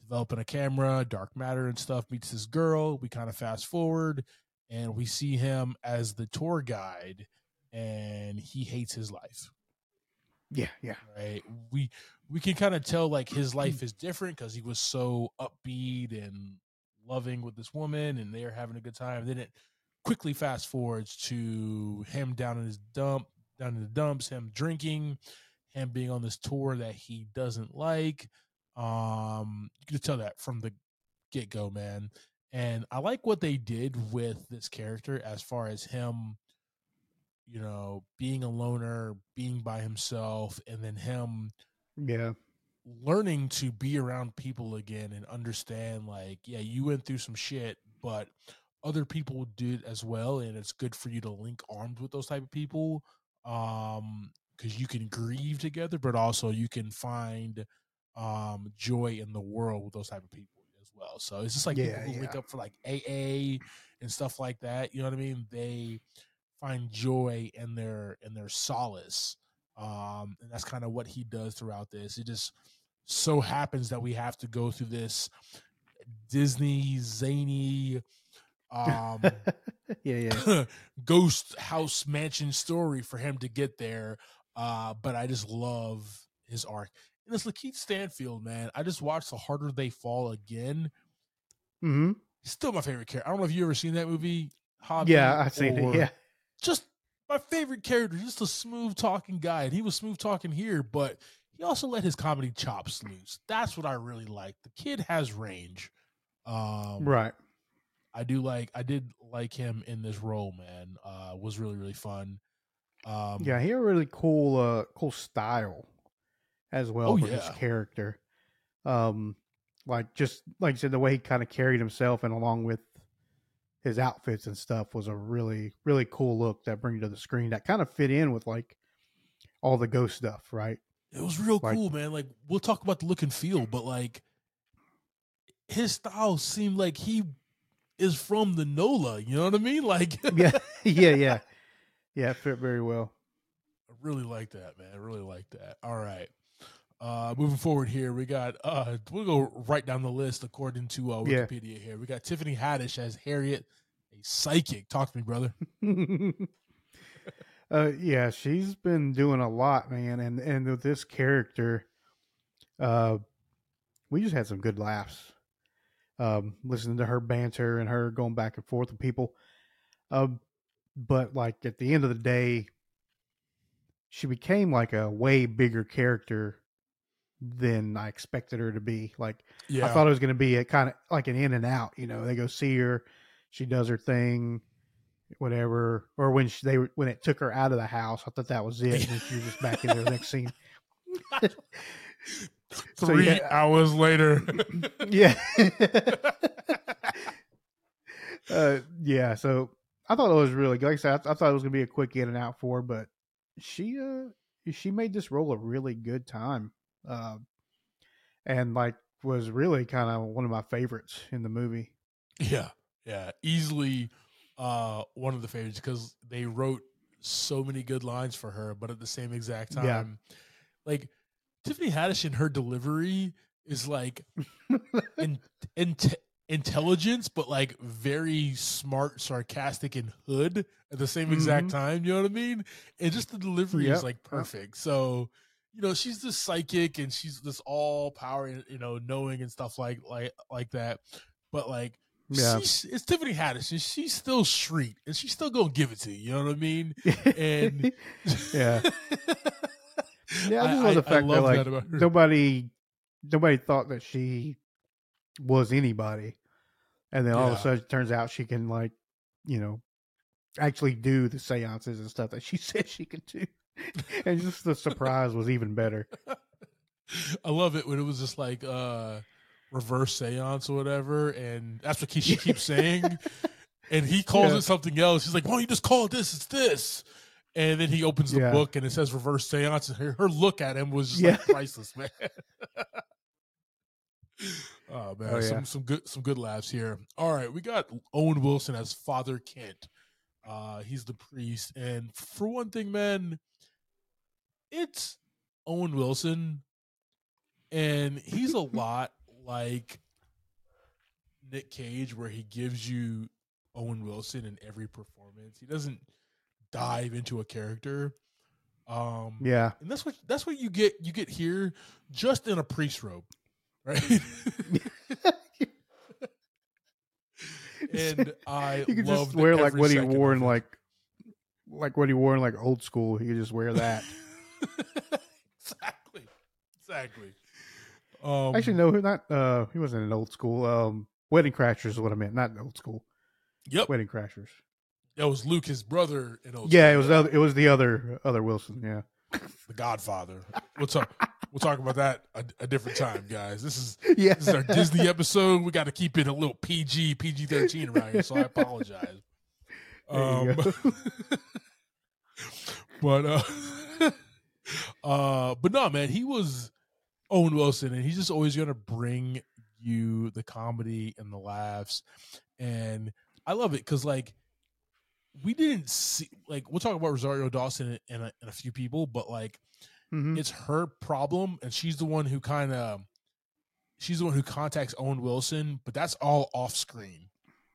[SPEAKER 1] developing a camera, dark matter and stuff. Meets this girl. We kind of fast forward, and we see him as the tour guide, and he hates his life.
[SPEAKER 2] Yeah, yeah.
[SPEAKER 1] Right? We we can kind of tell like his life is different because he was so upbeat and loving with this woman, and they're having a good time. Then it quickly fast forwards to him down in his dump, down in the dumps, him drinking, him being on this tour that he doesn't like. Um, you can tell that from the get go, man. And I like what they did with this character as far as him, you know, being a loner, being by himself, and then him
[SPEAKER 2] Yeah.
[SPEAKER 1] learning to be around people again and understand like yeah you went through some shit but other people did as well and it's good for you to link arms with those type of people um because you can grieve together but also you can find um joy in the world with those type of people as well. So it's just like
[SPEAKER 2] Yeah,
[SPEAKER 1] people who link
[SPEAKER 2] yeah.
[SPEAKER 1] up for like aa and stuff like that you know what i mean? They find joy in their in their solace um and that's kind of what he does throughout this. It just so happens that we have to go through this disney zany um
[SPEAKER 2] yeah, yeah.
[SPEAKER 1] ghost house mansion story for him to get there uh but i just love his arc and it's lakeith stanfield man i just watched the harder they fall again Mm-hmm. Still my favorite character i don't know if you ever seen that movie Javi,
[SPEAKER 2] Yeah, I've seen it. Yeah.
[SPEAKER 1] just my favorite character, just a smooth talking guy. And he was smooth talking here, but he also let his comedy chops loose. That's what I really like. The kid has range. Um,
[SPEAKER 2] Right.
[SPEAKER 1] I do like, I did like him in this role, man. Uh, was really, really fun. Um,
[SPEAKER 2] Yeah, he had a really cool, uh, cool style as well
[SPEAKER 1] Oh,
[SPEAKER 2] for his character. Um, like just like you said, the way he kind of carried himself and along with his outfits and stuff was a really, really cool look that bring you to the screen that kind of fit in with like all the ghost stuff, right?
[SPEAKER 1] It was real
[SPEAKER 2] Like-
[SPEAKER 1] cool, man. Like we'll talk about the look and feel, but like his style seemed like he is from the NOLA. You know what I mean? Like,
[SPEAKER 2] yeah, yeah, yeah, yeah. Fit very well.
[SPEAKER 1] I really like that, man. I really like that. All right. Uh moving forward here, we got uh we'll go right down the list according to uh
[SPEAKER 2] Yeah.
[SPEAKER 1] Wikipedia here. We got Tiffany Haddish as Harriet, a psychic. Talk to me, brother.
[SPEAKER 2] uh, yeah, she's been doing a lot, man, and and with this character, uh, we just had some good laughs. Um, listening to her banter and her going back and forth with people. Um, but like at the end of the day, she became like a way bigger character than I expected her to be. Like
[SPEAKER 1] Yeah.
[SPEAKER 2] I thought it was going to be a kind of like an in and out. You know, they go see her, she does her thing, whatever. Or when she, they when it took her out of the house, I thought that was it. And she was just back into the next scene. So,
[SPEAKER 1] Three
[SPEAKER 2] yeah.
[SPEAKER 1] hours later.
[SPEAKER 2] Yeah, uh, yeah. So I thought it was really good. Like I said, I, I thought it was going to be a quick in and out for her, but she uh she made this role a really good time, uh, and like was really kind of one of my favorites in the movie.
[SPEAKER 1] Yeah, yeah, easily uh one of the favorites because they wrote so many good lines for her, but at the same exact time,
[SPEAKER 2] Yeah.
[SPEAKER 1] like Tiffany Haddish in her delivery is like in, in intelligence, but like very smart, sarcastic, and hood at the same exact
[SPEAKER 2] Mhm.
[SPEAKER 1] time. You know what I mean? And just the delivery
[SPEAKER 2] Yep,
[SPEAKER 1] is like
[SPEAKER 2] yep.
[SPEAKER 1] perfect. So, you know, she's this psychic and she's this all power, you know, knowing and stuff like like like that. But like,
[SPEAKER 2] Yeah.
[SPEAKER 1] it's Tiffany Haddish, and she's still street, and she's still gonna give it to you. You know what I mean? And
[SPEAKER 2] Yeah. Yeah, I just love the fact that like
[SPEAKER 1] about her.
[SPEAKER 2] nobody nobody thought that she was anybody. And then all of a sudden it turns out she can like, you know, actually do the seances and stuff that she said she could do. and just the surprise was even better.
[SPEAKER 1] I love it when it was just like uh reverse seance or whatever, and that's what she keeps saying. And he calls
[SPEAKER 2] Yeah.
[SPEAKER 1] it something else. He's like, "Why don't you just call it this? It's this." And then he opens the
[SPEAKER 2] Yeah.
[SPEAKER 1] book and it says reverse seance, her, her look at him was just
[SPEAKER 2] Yeah.
[SPEAKER 1] like priceless, man. oh man,
[SPEAKER 2] Oh,
[SPEAKER 1] some some good some good laughs here. All right, we got Owen Wilson as Father Kent. Uh, he's the priest, and for one thing, man, it's Owen Wilson, and he's a lot like Nick Cage, where he gives you Owen Wilson in every performance. He doesn't dive into a character. Um,
[SPEAKER 2] Yeah.
[SPEAKER 1] and that's what that's what you get you get here, just in a priest robe, right? and I
[SPEAKER 2] you could just wear like what he wore in like like what he wore in like old school. You could just wear that.
[SPEAKER 1] exactly, exactly. Um,
[SPEAKER 2] Actually, no, not uh he wasn't in old school. Um Wedding Crashers is what I meant, not old school.
[SPEAKER 1] yep,
[SPEAKER 2] Wedding Crashers.
[SPEAKER 1] That was Luke, his brother,
[SPEAKER 2] Yeah, it was the other, it was the other other Wilson. Yeah,
[SPEAKER 1] the Godfather. We'll talk. We'll talk about that a, a different time, guys. This is
[SPEAKER 2] yeah.
[SPEAKER 1] this is our Disney episode. We got to keep it a little PG, PG thirteen around here, so I apologize. Um, but uh, uh, but no, man, he was Owen Wilson, and he's just always gonna bring you the comedy and the laughs, and I love it because like we didn't see like we'll talk about Rosario Dawson and a, and a few people, but like
[SPEAKER 2] Mhm.
[SPEAKER 1] it's her problem and she's the one who kind of she's the one who contacts owen wilson but that's all off screen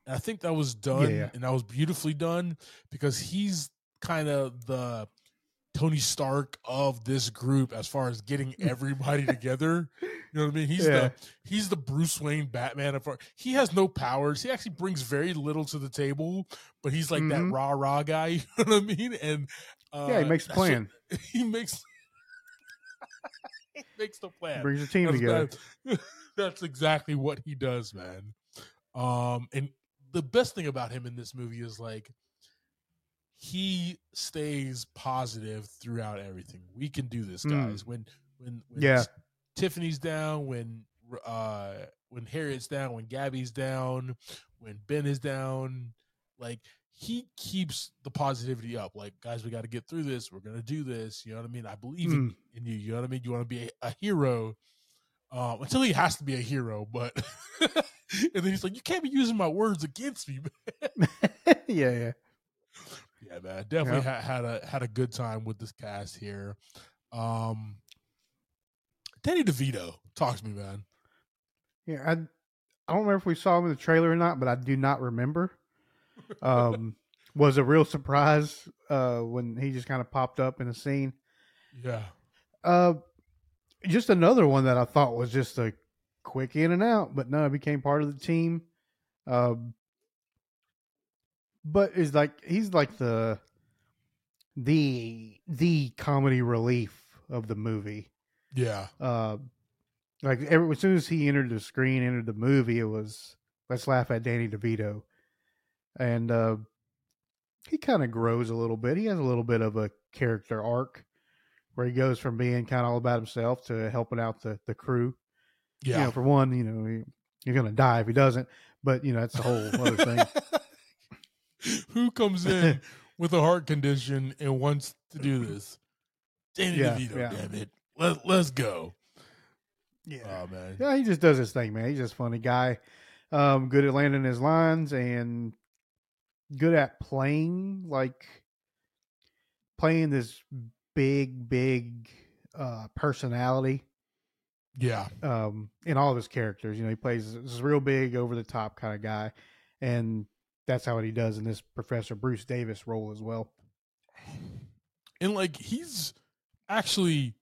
[SPEAKER 1] and i think that was done
[SPEAKER 2] Yeah.
[SPEAKER 1] and that was beautifully done because he's kind of the tony stark of this group as far as getting everybody together you know what i mean he's
[SPEAKER 2] Yeah.
[SPEAKER 1] the he's the bruce wayne batman of our, he has no powers he actually brings very little to the table but he's like that
[SPEAKER 2] Mhm.
[SPEAKER 1] rah rah guy you know what i mean and uh,
[SPEAKER 2] yeah, he makes
[SPEAKER 1] what-
[SPEAKER 2] plan.
[SPEAKER 1] he makes he makes the plan.
[SPEAKER 2] Brings the team
[SPEAKER 1] That's,
[SPEAKER 2] together.
[SPEAKER 1] that- that's exactly what he does, man. Um, and the best thing about him in this movie is like he stays positive throughout everything. We can do this,
[SPEAKER 2] Mm.
[SPEAKER 1] guys. When when when
[SPEAKER 2] Yeah.
[SPEAKER 1] Tiffany's down, when uh when Harriet's down, when Gabby's down, when Ben is down, like he keeps the positivity up. Like, guys, we got to get through this. We're gonna do this. You know what I mean? I believe in,
[SPEAKER 2] Mm.
[SPEAKER 1] in you. You know what I mean? You want to be a, a hero. Um, until he has to be a hero, but and then he's like, "You can't be using my words against me." man."
[SPEAKER 2] yeah, yeah.
[SPEAKER 1] Yeah, man, definitely ha- had a had a good time with this cast here. Um, Danny DeVito, talk to me, man.
[SPEAKER 2] Yeah, I, I don't remember if we saw him in the trailer or not, but I do not remember. Um, was a real surprise uh, when he just kind of popped up in the scene.
[SPEAKER 1] Yeah,
[SPEAKER 2] Uh, just another one that I thought was just a quick in and out, but no, became part of the team. Um, but is like he's like the the the comedy relief of the movie.
[SPEAKER 1] yeah,
[SPEAKER 2] uh, like every, as soon as he entered the screen, entered the movie, it was let's laugh at Danny DeVito, and uh, he kind of grows a little bit. He has a little bit of a character arc where he goes from being kind of all about himself to helping out the the crew.
[SPEAKER 1] yeah.
[SPEAKER 2] You know, for one, you know he, you're gonna die if he doesn't, but you know that's a whole other thing.
[SPEAKER 1] Who comes in with a heart condition and wants to do this? Danny
[SPEAKER 2] Yeah,
[SPEAKER 1] DeVito,
[SPEAKER 2] yeah.
[SPEAKER 1] damn it. Let, let's go.
[SPEAKER 2] Yeah,
[SPEAKER 1] Oh, man.
[SPEAKER 2] Yeah, he just does his thing, man. He's just a funny guy. Um, good at landing his lines and good at playing like playing this big, big uh personality.
[SPEAKER 1] Yeah.
[SPEAKER 2] um, in all of his characters. You know, he plays this real big, over the top kind of guy, and that's how he does in this Professor Bruce Davis role as well.
[SPEAKER 1] And like he's actually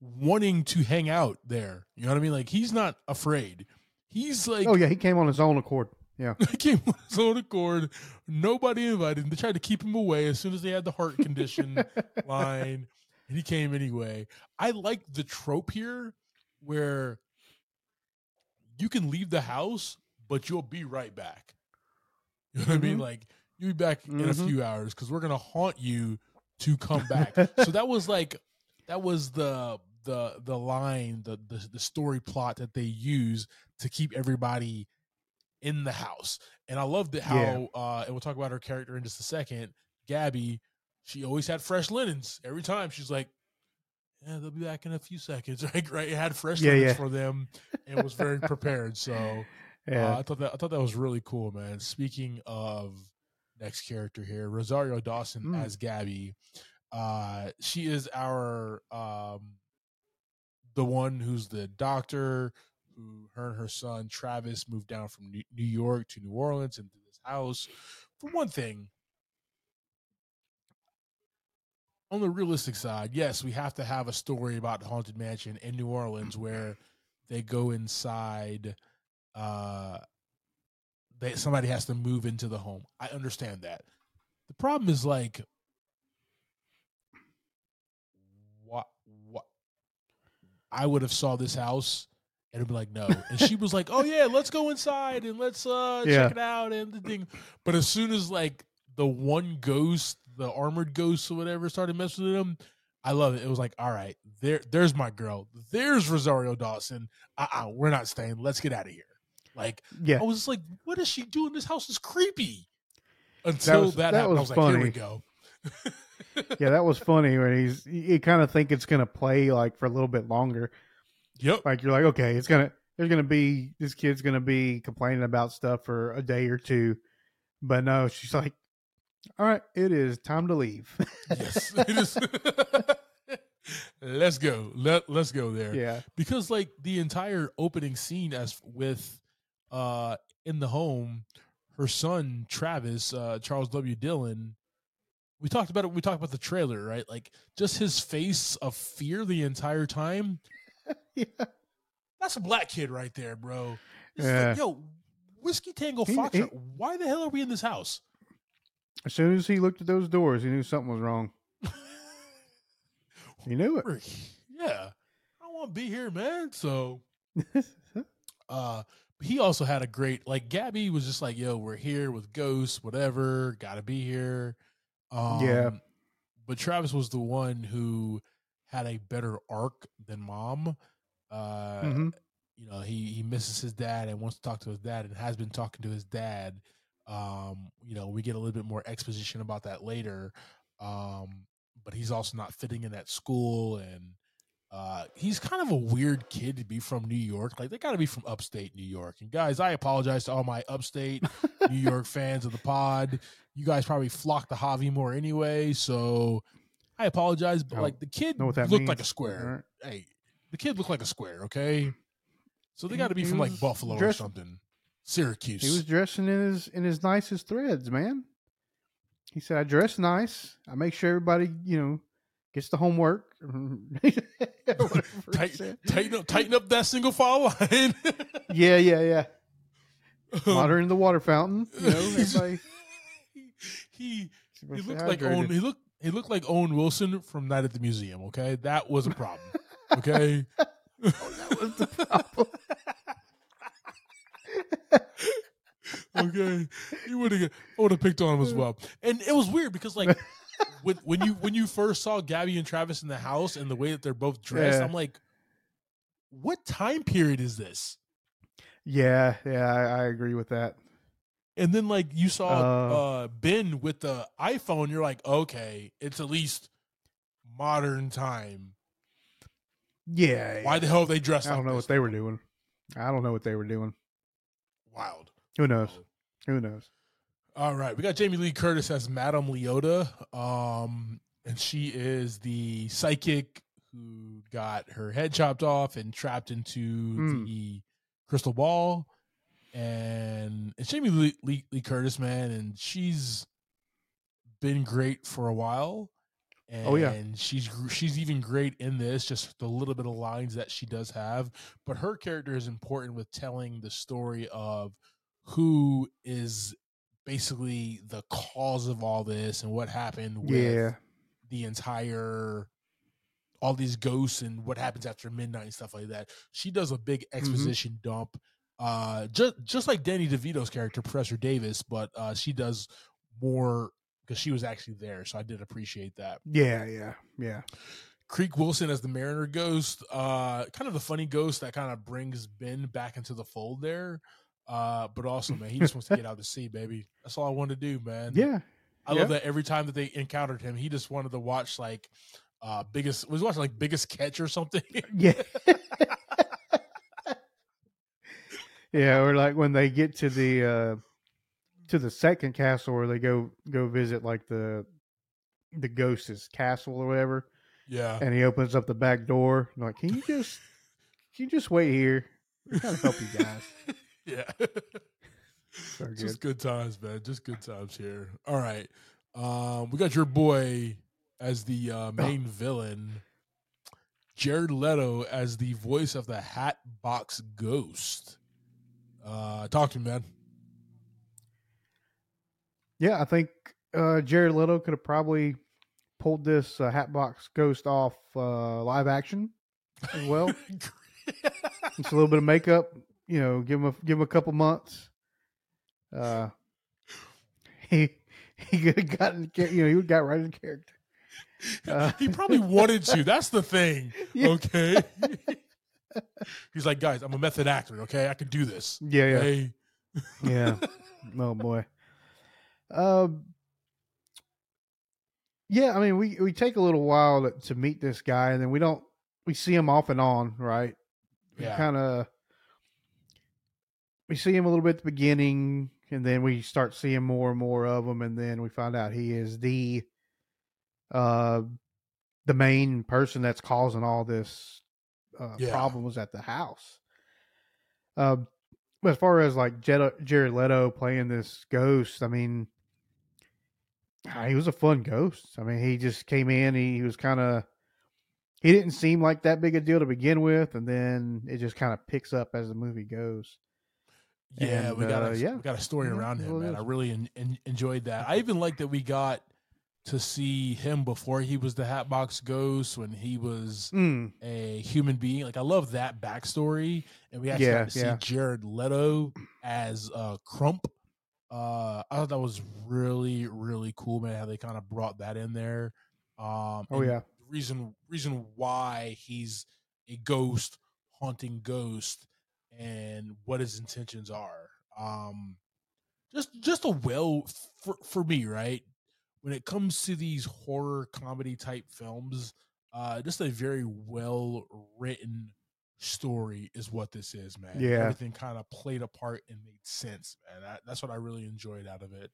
[SPEAKER 1] wanting to hang out there. You know what I mean? Like he's not afraid. He's like
[SPEAKER 2] oh yeah, he came on his own accord. Yeah,
[SPEAKER 1] he came on his own accord. Nobody invited him. They tried to keep him away as soon as they had the heart condition line. And he came anyway. I like the trope here where you can leave the house, but you'll be right back. You know what I mean?
[SPEAKER 2] Mhm.
[SPEAKER 1] Like you'll be back in a
[SPEAKER 2] Mhm.
[SPEAKER 1] few hours because we're gonna haunt you to come back. so that was like that was the the the line, the, the the story plot that they use to keep everybody in the house. And I loved it how
[SPEAKER 2] Yeah.
[SPEAKER 1] uh and we'll talk about her character in just a second. Gabby, she always had fresh linens. Every time she's like, Yeah, they'll be back in a few seconds. Right, right. It had fresh
[SPEAKER 2] Yeah,
[SPEAKER 1] linens
[SPEAKER 2] yeah.
[SPEAKER 1] for them and was very prepared. So uh, I thought that I thought that was really cool, man. Speaking of next character here, Rosario Dawson
[SPEAKER 2] Mm.
[SPEAKER 1] as Gabby. Uh, she is our um, the one who's the doctor who her and her son Travis moved down from New New York to New Orleans into this house. For one thing, on the realistic side, yes, we have to have a story about the haunted mansion in New Orleans where they go inside uh that somebody has to move into the home. I understand that. The problem is like what what I would have saw this house and it'd be like no. And she was like, "Oh yeah, let's go inside and let's uh
[SPEAKER 2] Yeah.
[SPEAKER 1] check it out and the thing." But as soon as like the one ghost, the armored ghost or whatever started messing with him, I love it. It was like, "All right, there there's my girl. There's Rosario Dawson. Uh-uh, we're not staying. Let's get out of here." Like
[SPEAKER 2] yeah.
[SPEAKER 1] I was like, what is she doing? This house is creepy. Until
[SPEAKER 2] was-
[SPEAKER 1] that,
[SPEAKER 2] that
[SPEAKER 1] happened, I
[SPEAKER 2] was
[SPEAKER 1] was like, here we
[SPEAKER 2] funny.
[SPEAKER 1] go.
[SPEAKER 2] yeah, that was funny when he's you kind of think it's gonna play like for a little bit longer.
[SPEAKER 1] Yep.
[SPEAKER 2] Like you're like, okay, it's gonna there's gonna be this kid's gonna be complaining about stuff for a day or two, but no, she's like, all right, it is time to leave.
[SPEAKER 1] Yes. It is. let's go. Let Let's go there.
[SPEAKER 2] yeah,
[SPEAKER 1] Because like the entire opening scene, as with uh in the home, her son Travis, uh Chase W. Dillon. We talked about it. We talked about the trailer, right? Like just his face of fear the entire time.
[SPEAKER 2] yeah,
[SPEAKER 1] That's a black kid right there, bro. It's like,
[SPEAKER 2] Yeah.
[SPEAKER 1] yo, whiskey tango fox. why the hell are we in this house?
[SPEAKER 2] As soon as he looked at those doors, he knew something was wrong. He knew it.
[SPEAKER 1] Yeah, I don't want to be here, man. So, uh, he also had a great like Gabby was just like, yo, we're here with ghosts, whatever, gotta be here. Um,
[SPEAKER 2] Yeah.
[SPEAKER 1] But Travis was the one who had a better arc than mom. Uh,
[SPEAKER 2] Mhm.
[SPEAKER 1] you know, he he misses his dad and wants to talk to his dad and has been talking to his dad. Um, you know, we get a little bit more exposition about that later. Um, but he's also not fitting in at school and uh he's kind of a weird kid to be from New York. Like they gotta be from upstate New York. And guys, I apologize to all my upstate New York fans of the pod. You guys probably flock to Javi more anyway, so I apologize, but
[SPEAKER 2] Oh,
[SPEAKER 1] like the kid
[SPEAKER 2] know what that
[SPEAKER 1] looked like a
[SPEAKER 2] means.
[SPEAKER 1] square hey, the kid looked like a square, okay? So they got to be
[SPEAKER 2] he
[SPEAKER 1] from like Buffalo or something. Syracuse.
[SPEAKER 2] He was dressing in his in his nicest threads, man. He said, "I dress nice. I make sure everybody, you know, gets the homework." Whatever
[SPEAKER 1] Tight, tighten up, tighten up that single file line.
[SPEAKER 2] Yeah, yeah, yeah.
[SPEAKER 1] Um,
[SPEAKER 2] Water in the water fountain. You know, everybody.
[SPEAKER 1] he he looked like. Owen. He looked he looked like Owen Wilson from Night at the Museum. Okay, that was a problem. Okay,
[SPEAKER 2] That was the problem.
[SPEAKER 1] okay, he would have I would have picked on him as well. And it was weird because like when when you when you first saw Gabby and Travis in the house and the way that they're both dressed,
[SPEAKER 2] Yeah.
[SPEAKER 1] I'm like, what time period is this?
[SPEAKER 2] Yeah, yeah, I, I agree with that.
[SPEAKER 1] And then like you saw
[SPEAKER 2] Uh,
[SPEAKER 1] uh Ben with the iPhone, you're like, okay, it's at least modern time.
[SPEAKER 2] Yeah.
[SPEAKER 1] Why the hell are they dressed
[SPEAKER 2] I don't know
[SPEAKER 1] this?
[SPEAKER 2] what they were doing. I don't know what they were doing.
[SPEAKER 1] Wild.
[SPEAKER 2] Who knows? Who knows?
[SPEAKER 1] All right, we got Jamie Lee Curtis as Madame Leota, um, and she is the psychic who got her head chopped off and trapped into
[SPEAKER 2] Mm.
[SPEAKER 1] the crystal ball. And it's Jamie Lee, Lee, Lee Curtis, man, and she's been great for a while. And
[SPEAKER 2] Oh, yeah.
[SPEAKER 1] she's she's even great in this, just the little bit of lines that she does have. But her character is important with telling the story of who is basically the cause of all this and what happened with
[SPEAKER 2] Yeah.
[SPEAKER 1] the entire all these ghosts and what happens after midnight and stuff like that. She does a big
[SPEAKER 2] Mm-hmm.
[SPEAKER 1] exposition dump. Uh just just like Danny DeVito's character, Professor Davis, but uh she does more because she was actually there. So I did appreciate that.
[SPEAKER 2] Yeah, yeah, yeah.
[SPEAKER 1] Creek Wilson as the Mariner ghost, uh, kind of the funny ghost that kind of brings Ben back into the fold there. Uh, but also, man, he just wants to get out to sea, baby. That's all I wanted to do, man.
[SPEAKER 2] Yeah.
[SPEAKER 1] I
[SPEAKER 2] yeah.
[SPEAKER 1] love that every time that they encountered him, he just wanted to watch like uh biggest was watching like biggest catch or something.
[SPEAKER 2] Yeah. yeah, or like when they get to the uh to the second castle where they go go visit like the the ghost's castle or whatever,
[SPEAKER 1] yeah.
[SPEAKER 2] and he opens up the back door. I'm like, can you just can you just wait here? We're trying to help you guys.
[SPEAKER 1] yeah.
[SPEAKER 2] So good.
[SPEAKER 1] Just good times, man. Just good times here. All right. Um, we got your boy as the
[SPEAKER 2] Oh.
[SPEAKER 1] uh, main villain, Jared Leto as the voice of the Hat Box Ghost. Uh, talk to me, man.
[SPEAKER 2] Yeah, I think uh, Jared Leto could have probably pulled this uh, Hatbox Ghost off uh, live action as well. Just a little bit of makeup, you know, give him a give him a couple months. Uh, he he could have gotten you know he got right in character. Uh,
[SPEAKER 1] he probably wanted to. That's the thing.
[SPEAKER 2] Yeah.
[SPEAKER 1] Okay. He's like, guys, I'm a method actor. Okay, I can do this.
[SPEAKER 2] Yeah, yeah,
[SPEAKER 1] Okay?
[SPEAKER 2] yeah. oh boy. Um. Yeah, I mean, we we take a little while to, to meet this guy, and then we don't we see him off and on, right? We
[SPEAKER 1] Yeah.
[SPEAKER 2] kind of we see him a little bit at the beginning, and then we start seeing more and more of him, and then we find out he is the uh the main person that's causing all this uh,
[SPEAKER 1] Yeah.
[SPEAKER 2] problems at the house. Um, but as far as like Jed- Jared Leto playing this ghost, I mean, ah, he was a fun ghost. I mean, he just came in. He, he was kind of. He didn't seem like that big a deal to begin with, and then it just kind of picks up as the movie goes.
[SPEAKER 1] Yeah,
[SPEAKER 2] And,
[SPEAKER 1] we got
[SPEAKER 2] uh,
[SPEAKER 1] a
[SPEAKER 2] yeah.
[SPEAKER 1] we got a story
[SPEAKER 2] Mhm,
[SPEAKER 1] around him, man. I really en- en- enjoyed that. I even like that we got to see him before he was the Hatbox Ghost when he was
[SPEAKER 2] Mm,
[SPEAKER 1] a human being. Like I love that backstory, and we actually
[SPEAKER 2] Yeah,
[SPEAKER 1] got to
[SPEAKER 2] yeah.
[SPEAKER 1] see Jared Leto as uh, Crump. Uh, I thought that was really really cool, man. How they kind of brought that in there. Um,
[SPEAKER 2] oh yeah,
[SPEAKER 1] reason reason why he's a ghost haunting ghost and what his intentions are um just just a well for, for me right when it comes to these horror comedy type films uh just a very well written story is what this is man
[SPEAKER 2] Yeah.
[SPEAKER 1] everything kind of played a part and made sense man that, that's what i really enjoyed out of it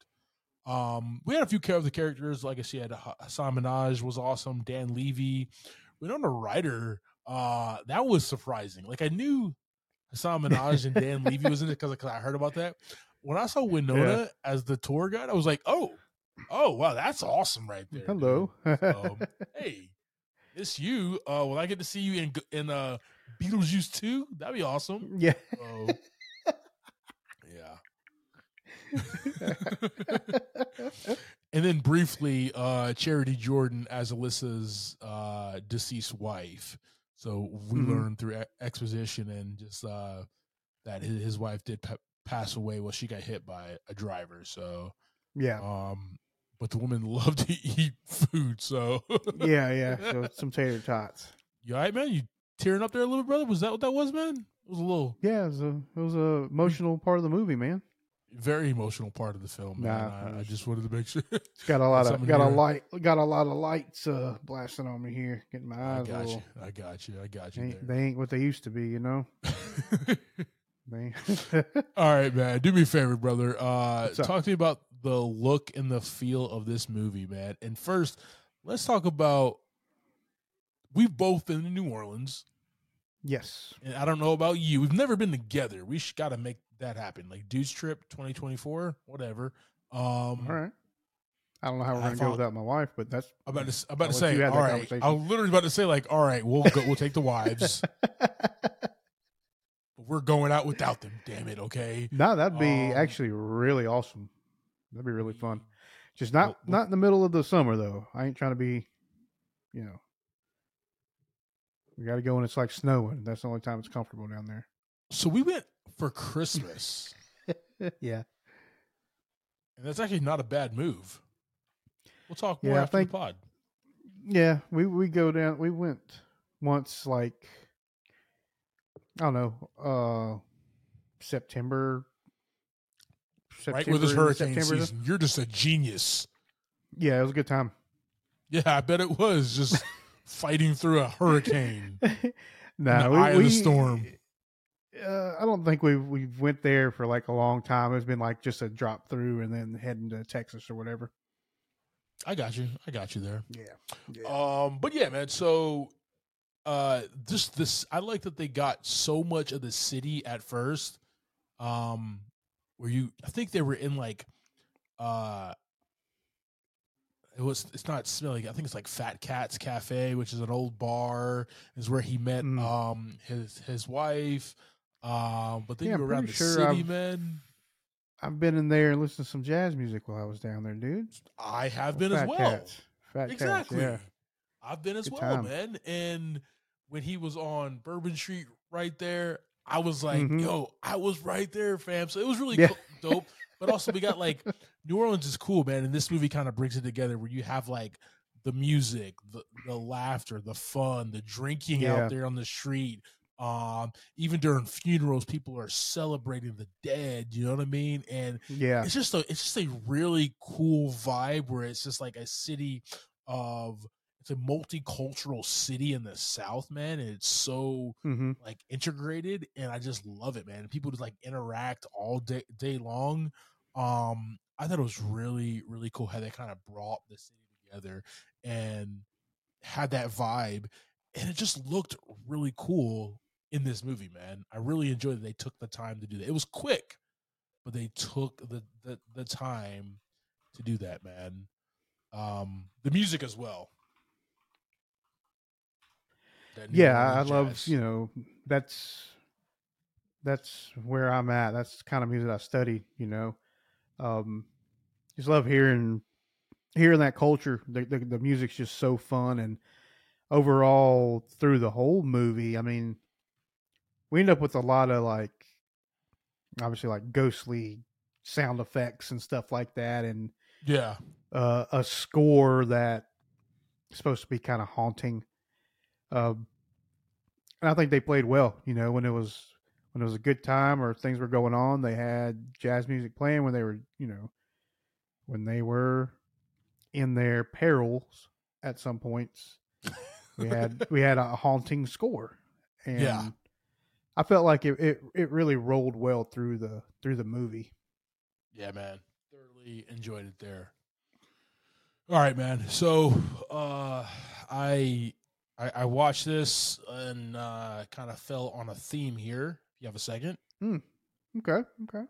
[SPEAKER 1] um, we had a few of the characters, like I said, Ha- Hasan Minhaj was awesome. Dan Levy, we know the writer. Uh, that was surprising. Like I knew Hasan Minhaj and Dan Levy was in it because I heard about that. When I saw Winona as the tour guide, I was like, oh, oh wow, that's awesome right there.
[SPEAKER 2] hello.
[SPEAKER 1] Hey, it's you. Uh, will I get to see you in in uh Beetlejuice too? That'd be awesome.
[SPEAKER 2] yeah,
[SPEAKER 1] So, yeah. and then briefly, uh, Charity Jordan as Alyssa's uh, deceased wife. So we
[SPEAKER 2] Mhm.
[SPEAKER 1] learned through exposition and just uh, that his, his wife did pa- pass away. Well, she got hit by a driver. So,
[SPEAKER 2] yeah,
[SPEAKER 1] um, but the woman loved to eat food. So,
[SPEAKER 2] yeah, yeah. So some tater tots.
[SPEAKER 1] you all right, man? You tearing up there a little, brother? Was that what that was, man? It was a little
[SPEAKER 2] Yeah, it was a it was a emotional part of the movie, man.
[SPEAKER 1] Very emotional part of the film, man.
[SPEAKER 2] Nah,
[SPEAKER 1] I, I just wanted to make sure.
[SPEAKER 2] It's got a lot of got a light got a lot of lights uh blasting on me here, getting my
[SPEAKER 1] I
[SPEAKER 2] eyes a
[SPEAKER 1] got you. I got you. I got
[SPEAKER 2] They
[SPEAKER 1] you
[SPEAKER 2] ain't, they ain't what they used to be, you know. They,
[SPEAKER 1] All right, man. Do me a favor, brother. Uh, talk to me about the look and the feel of this movie, man. And first, let's talk about we've both been in New Orleans,
[SPEAKER 2] Yes.
[SPEAKER 1] and I don't know about you. We've never been together. We got to make that happened. Like Dude's Trip 2024, whatever. Um,
[SPEAKER 2] All right. I don't know how we're
[SPEAKER 1] I
[SPEAKER 2] gonna go without my wife, but that's
[SPEAKER 1] about to, about
[SPEAKER 2] I'll
[SPEAKER 1] to say, all right. I was literally about to say, like, all right, we'll go, we'll take the wives, but we're going out without them. Damn it, okay.
[SPEAKER 2] no, that'd be
[SPEAKER 1] Um,
[SPEAKER 2] actually really awesome. That'd be really fun. Just not
[SPEAKER 1] well-
[SPEAKER 2] not in the middle of the summer though. I ain't trying to be, you know. We got to go when it's like snowing. That's the only time it's comfortable down there.
[SPEAKER 1] So we went for Christmas,
[SPEAKER 2] yeah.
[SPEAKER 1] and that's actually not a bad move. We'll talk more
[SPEAKER 2] Yeah,
[SPEAKER 1] after
[SPEAKER 2] think-
[SPEAKER 1] the pod.
[SPEAKER 2] Yeah, we we go down. We went once, like I don't know, uh September.
[SPEAKER 1] Right with this hurricane
[SPEAKER 2] September.
[SPEAKER 1] season, you're just a genius.
[SPEAKER 2] Yeah, it was a good time.
[SPEAKER 1] Yeah, I bet it was just fighting through a hurricane.
[SPEAKER 2] no,
[SPEAKER 1] the
[SPEAKER 2] we,
[SPEAKER 1] eye of the
[SPEAKER 2] we-
[SPEAKER 1] storm.
[SPEAKER 2] Uh, I don't think we we went there for like a long time. It's been like just a drop through and then heading to Texas or whatever.
[SPEAKER 1] I got you. I got you there.
[SPEAKER 2] Yeah,
[SPEAKER 1] Um, but yeah, man. So, uh, this this I like that they got so much of the city at first. Um, where you, I think they were in like, uh, it was. It's not smelling. I think it's like Fat Cat's Cafe, which is an old bar. Is where he met
[SPEAKER 2] Mm.
[SPEAKER 1] um his his wife. Um, but then
[SPEAKER 2] Yeah,
[SPEAKER 1] you go around the
[SPEAKER 2] sure
[SPEAKER 1] city,
[SPEAKER 2] I've-
[SPEAKER 1] man.
[SPEAKER 2] I've been in there and listened to some jazz music while I was down there, dude.
[SPEAKER 1] I have been as well.
[SPEAKER 2] Cats. Fat
[SPEAKER 1] exactly.
[SPEAKER 2] Cats. Yeah.
[SPEAKER 1] I've been as
[SPEAKER 2] Good
[SPEAKER 1] well,
[SPEAKER 2] time.
[SPEAKER 1] man. And when he was on Bourbon Street right there, I was like,
[SPEAKER 2] Mhm.
[SPEAKER 1] yo, I was right there, fam. So it was really
[SPEAKER 2] Yeah.
[SPEAKER 1] co- dope. But also, we got like New Orleans is cool, man. And this movie kind of brings it together where you have like the music, the, the laughter, the fun, the drinking
[SPEAKER 2] Yeah.
[SPEAKER 1] out there on the street. Um, even during funerals, people are celebrating the dead. You know what I mean? And
[SPEAKER 2] Yeah.
[SPEAKER 1] it's just a it's just a really cool vibe where it's just like a city of it's a multicultural city in the south man and it's so
[SPEAKER 2] hmm
[SPEAKER 1] like integrated and i just love it man people just like interact all day day long um i thought it was really really cool how they kind of brought the city together and had that vibe and it just looked really cool in this movie man i really enjoyed that they took the time to do that it was quick but they took the the, the time to do that man um the music as well
[SPEAKER 2] Yeah, I
[SPEAKER 1] Orleans
[SPEAKER 2] love you know that's that's where I'm at. That's the kind of music I study. You know, um, just love hearing hearing that culture. The, the the music's just so fun, and overall through the whole movie, I mean, we end up with a lot of like obviously like ghostly sound effects and stuff like that, and
[SPEAKER 1] yeah
[SPEAKER 2] uh, a score that is supposed to be kind of haunting. Um, and I think they played well. You know, when it was when it was a good time or things were going on, they had jazz music playing. When they were, you know, when they were in their perils at some points, we had we had a haunting score, and
[SPEAKER 1] Yeah.
[SPEAKER 2] I felt like it, it it really rolled well through the through the movie.
[SPEAKER 1] Yeah, man. Thoroughly enjoyed it there. All right, man. So uh I I, I watched this and uh kind of fell on a theme here. You have a second. Hmm.
[SPEAKER 2] Okay, okay.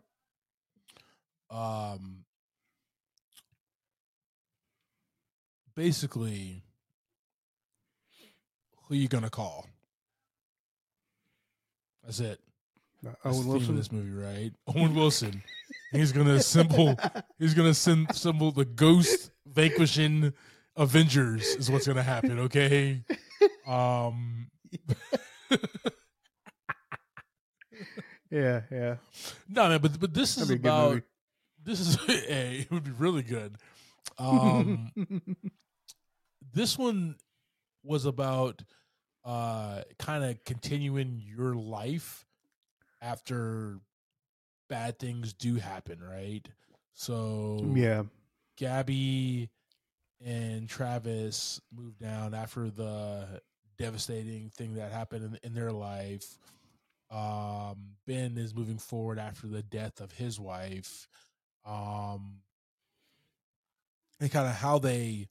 [SPEAKER 1] Um basically who you gonna call? That's it.
[SPEAKER 2] Uh,
[SPEAKER 1] That's
[SPEAKER 2] Owen
[SPEAKER 1] the theme of
[SPEAKER 2] Wilson.
[SPEAKER 1] this movie, right? Owen Wilson. He's gonna assemble He's gonna send assemble the ghost vanquishing Avengers is what's gonna happen, okay? Um
[SPEAKER 2] Yeah, yeah.
[SPEAKER 1] no man, but but this is
[SPEAKER 2] That'd a
[SPEAKER 1] about this is hey, it would be really good. Um this one was about uh kind of continuing your life after bad things do happen, right? So
[SPEAKER 2] yeah.
[SPEAKER 1] Gabby and Travis moved down after the devastating thing that happened in, in their life. Um, ben is moving forward after the death of his wife. Um, and kind of how they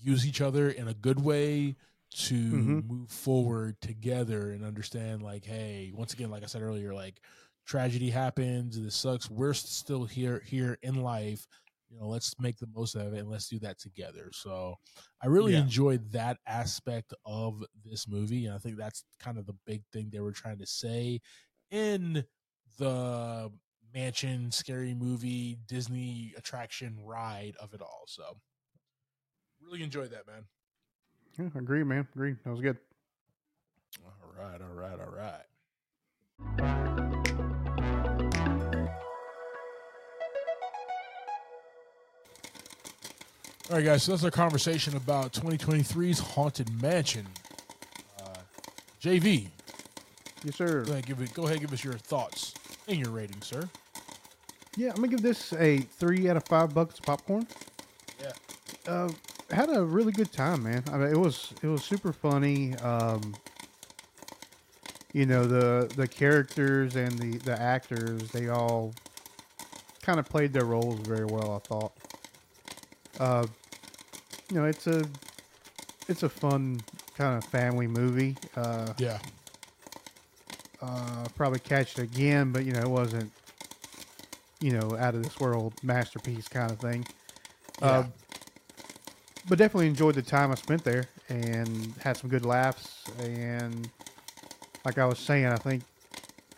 [SPEAKER 1] use each other in a good way to
[SPEAKER 2] Mhm.
[SPEAKER 1] move forward together and understand like hey once again like i said earlier like tragedy happens this sucks we're still here here in life you know let's make the most of it and let's do that together so i really
[SPEAKER 2] Yeah.
[SPEAKER 1] enjoyed that aspect of this movie and i think that's kind of the big thing they were trying to say in the mansion scary movie disney attraction ride of it all so really enjoyed that man
[SPEAKER 2] Yeah, agree, man. Agree. That was good.
[SPEAKER 1] all right all right all right all right guys so that's our conversation about 2023's haunted mansion uh, jv
[SPEAKER 2] Yes, sir.
[SPEAKER 1] go ahead give it go ahead give us your thoughts and your rating sir
[SPEAKER 2] Yeah, I'm gonna give this a three out of five buckets of popcorn.
[SPEAKER 1] yeah
[SPEAKER 2] Uh, had a really good time, man. I mean, it was it was super funny. Um, you know the the characters and the the actors they all kind of played their roles very well. I thought. Uh, you know, it's a it's a fun kind of family movie. Uh,
[SPEAKER 1] yeah
[SPEAKER 2] uh, probably catch it again, but you know, it wasn't, you know, out of this world masterpiece kind of thing.
[SPEAKER 1] Yeah.
[SPEAKER 2] Uh, but definitely enjoyed the time I spent there and had some good laughs. And like I was saying, I think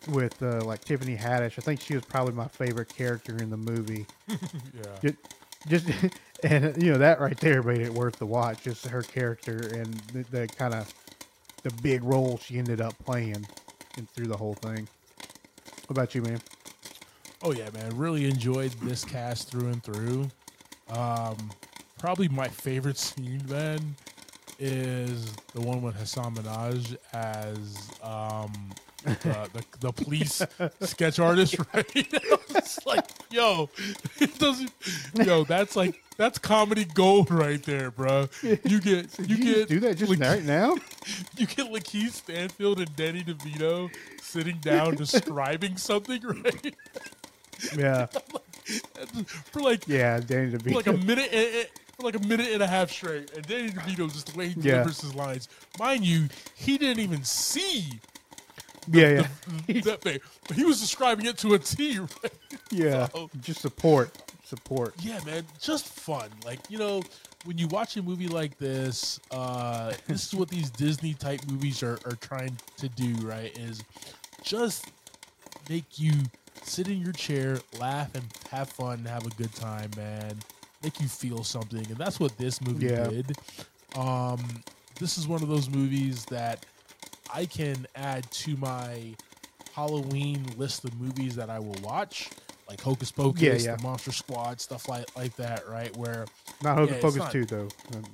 [SPEAKER 2] with uh, like Tiffany Haddish, I think she was probably my favorite character in the movie.
[SPEAKER 1] yeah
[SPEAKER 2] Ju- Just and you know that right there made it worth the watch. Just her character and the, the kind of the big role she ended up playing in, through the whole thing. What about you, man?
[SPEAKER 1] Oh yeah, man! Really enjoyed this cast through and through. Um, probably my favorite scene, then is the one with Hasan Minhaj as um the the, the police sketch artist, right? it's like, yo, it doesn't, yo, that's like that's comedy gold right there, bro. You get
[SPEAKER 2] Did
[SPEAKER 1] you
[SPEAKER 2] just
[SPEAKER 1] get
[SPEAKER 2] do that just
[SPEAKER 1] like,
[SPEAKER 2] right now?
[SPEAKER 1] you get LaKeith Stanfield and Danny DeVito sitting down describing something, right?
[SPEAKER 2] yeah,
[SPEAKER 1] For like
[SPEAKER 2] yeah. Danny
[SPEAKER 1] for
[SPEAKER 2] DeVito.
[SPEAKER 1] like a minute and, and- for like a minute and a half straight, and Danny DeVito just the way he delivers his lines. Mind you, he didn't even see
[SPEAKER 2] yeah, yeah,
[SPEAKER 1] that thing, but he was describing it to a T. Right?
[SPEAKER 2] yeah.
[SPEAKER 1] So-
[SPEAKER 2] Just support, support.
[SPEAKER 1] Yeah, man, just fun. Like you know, when you watch a movie like this, uh, this is what these Disney type movies are are trying to do. Right? Is just make you sit in your chair, laugh, and have fun, and have a good time, man. Make you feel something, and that's what this movie
[SPEAKER 2] Yeah.
[SPEAKER 1] did. Um, this is one of those movies that I can add to my Halloween list of movies that I will watch, like Hocus Pocus,
[SPEAKER 2] Yeah, yeah.
[SPEAKER 1] the Monster Squad, stuff like like that, right? Where
[SPEAKER 2] Not Hocus
[SPEAKER 1] Yeah,
[SPEAKER 2] Pocus
[SPEAKER 1] not-
[SPEAKER 2] two though. Um,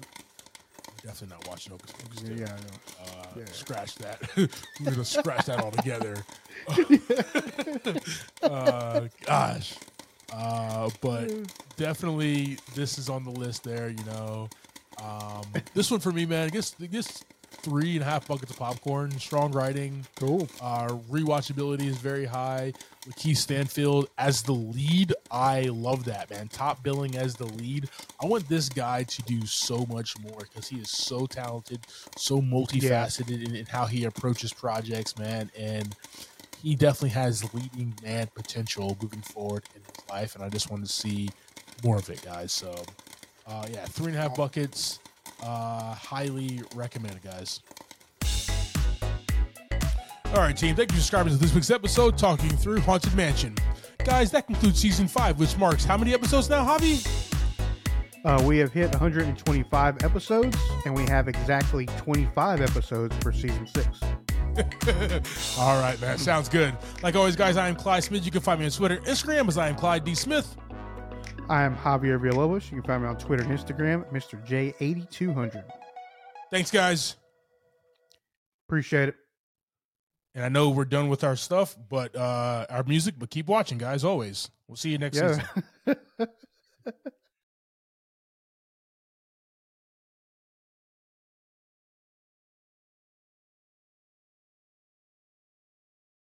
[SPEAKER 1] definitely not watching Hocus Pocus.
[SPEAKER 2] Yeah,
[SPEAKER 1] two.
[SPEAKER 2] yeah.
[SPEAKER 1] Uh,
[SPEAKER 2] Yeah.
[SPEAKER 1] Scratch that. We're gonna scratch that altogether. uh, gosh. Uh, but definitely, this is on the list. There, you know. Um, this one for me, man. I guess, I guess three and a half buckets of popcorn. Strong writing.
[SPEAKER 2] Cool.
[SPEAKER 1] Uh, rewatchability is very high. With Keith Stanfield as the lead, I love that man. Top billing as the lead. I want this guy to do so much more because he is so talented, so multifaceted in, in how he approaches projects, man. And he definitely has leading man potential moving forward in his life. And I just want to see more of it, guys. So, uh, yeah, three and a half buckets. Uh, highly recommended, guys. All right, team. Thank you for subscribing to this week's episode, talking through Haunted Mansion. Guys, that concludes season five, which marks how many episodes now, Javi?
[SPEAKER 2] Uh, we have hit 125 episodes, and we have exactly 25 episodes for season six.
[SPEAKER 1] All right, man. Sounds good. Like always, guys, I am Clyde Smith. You can find me on Twitter, Instagram as I am Clyde D. Smith.
[SPEAKER 2] I am Javier Villalobos. You can find me on Twitter and Instagram, Mr. J8200.
[SPEAKER 1] Thanks, guys.
[SPEAKER 2] Appreciate it.
[SPEAKER 1] And I know we're done with our stuff, but uh our music, but keep watching, guys, always. We'll see you next season.
[SPEAKER 2] Yeah.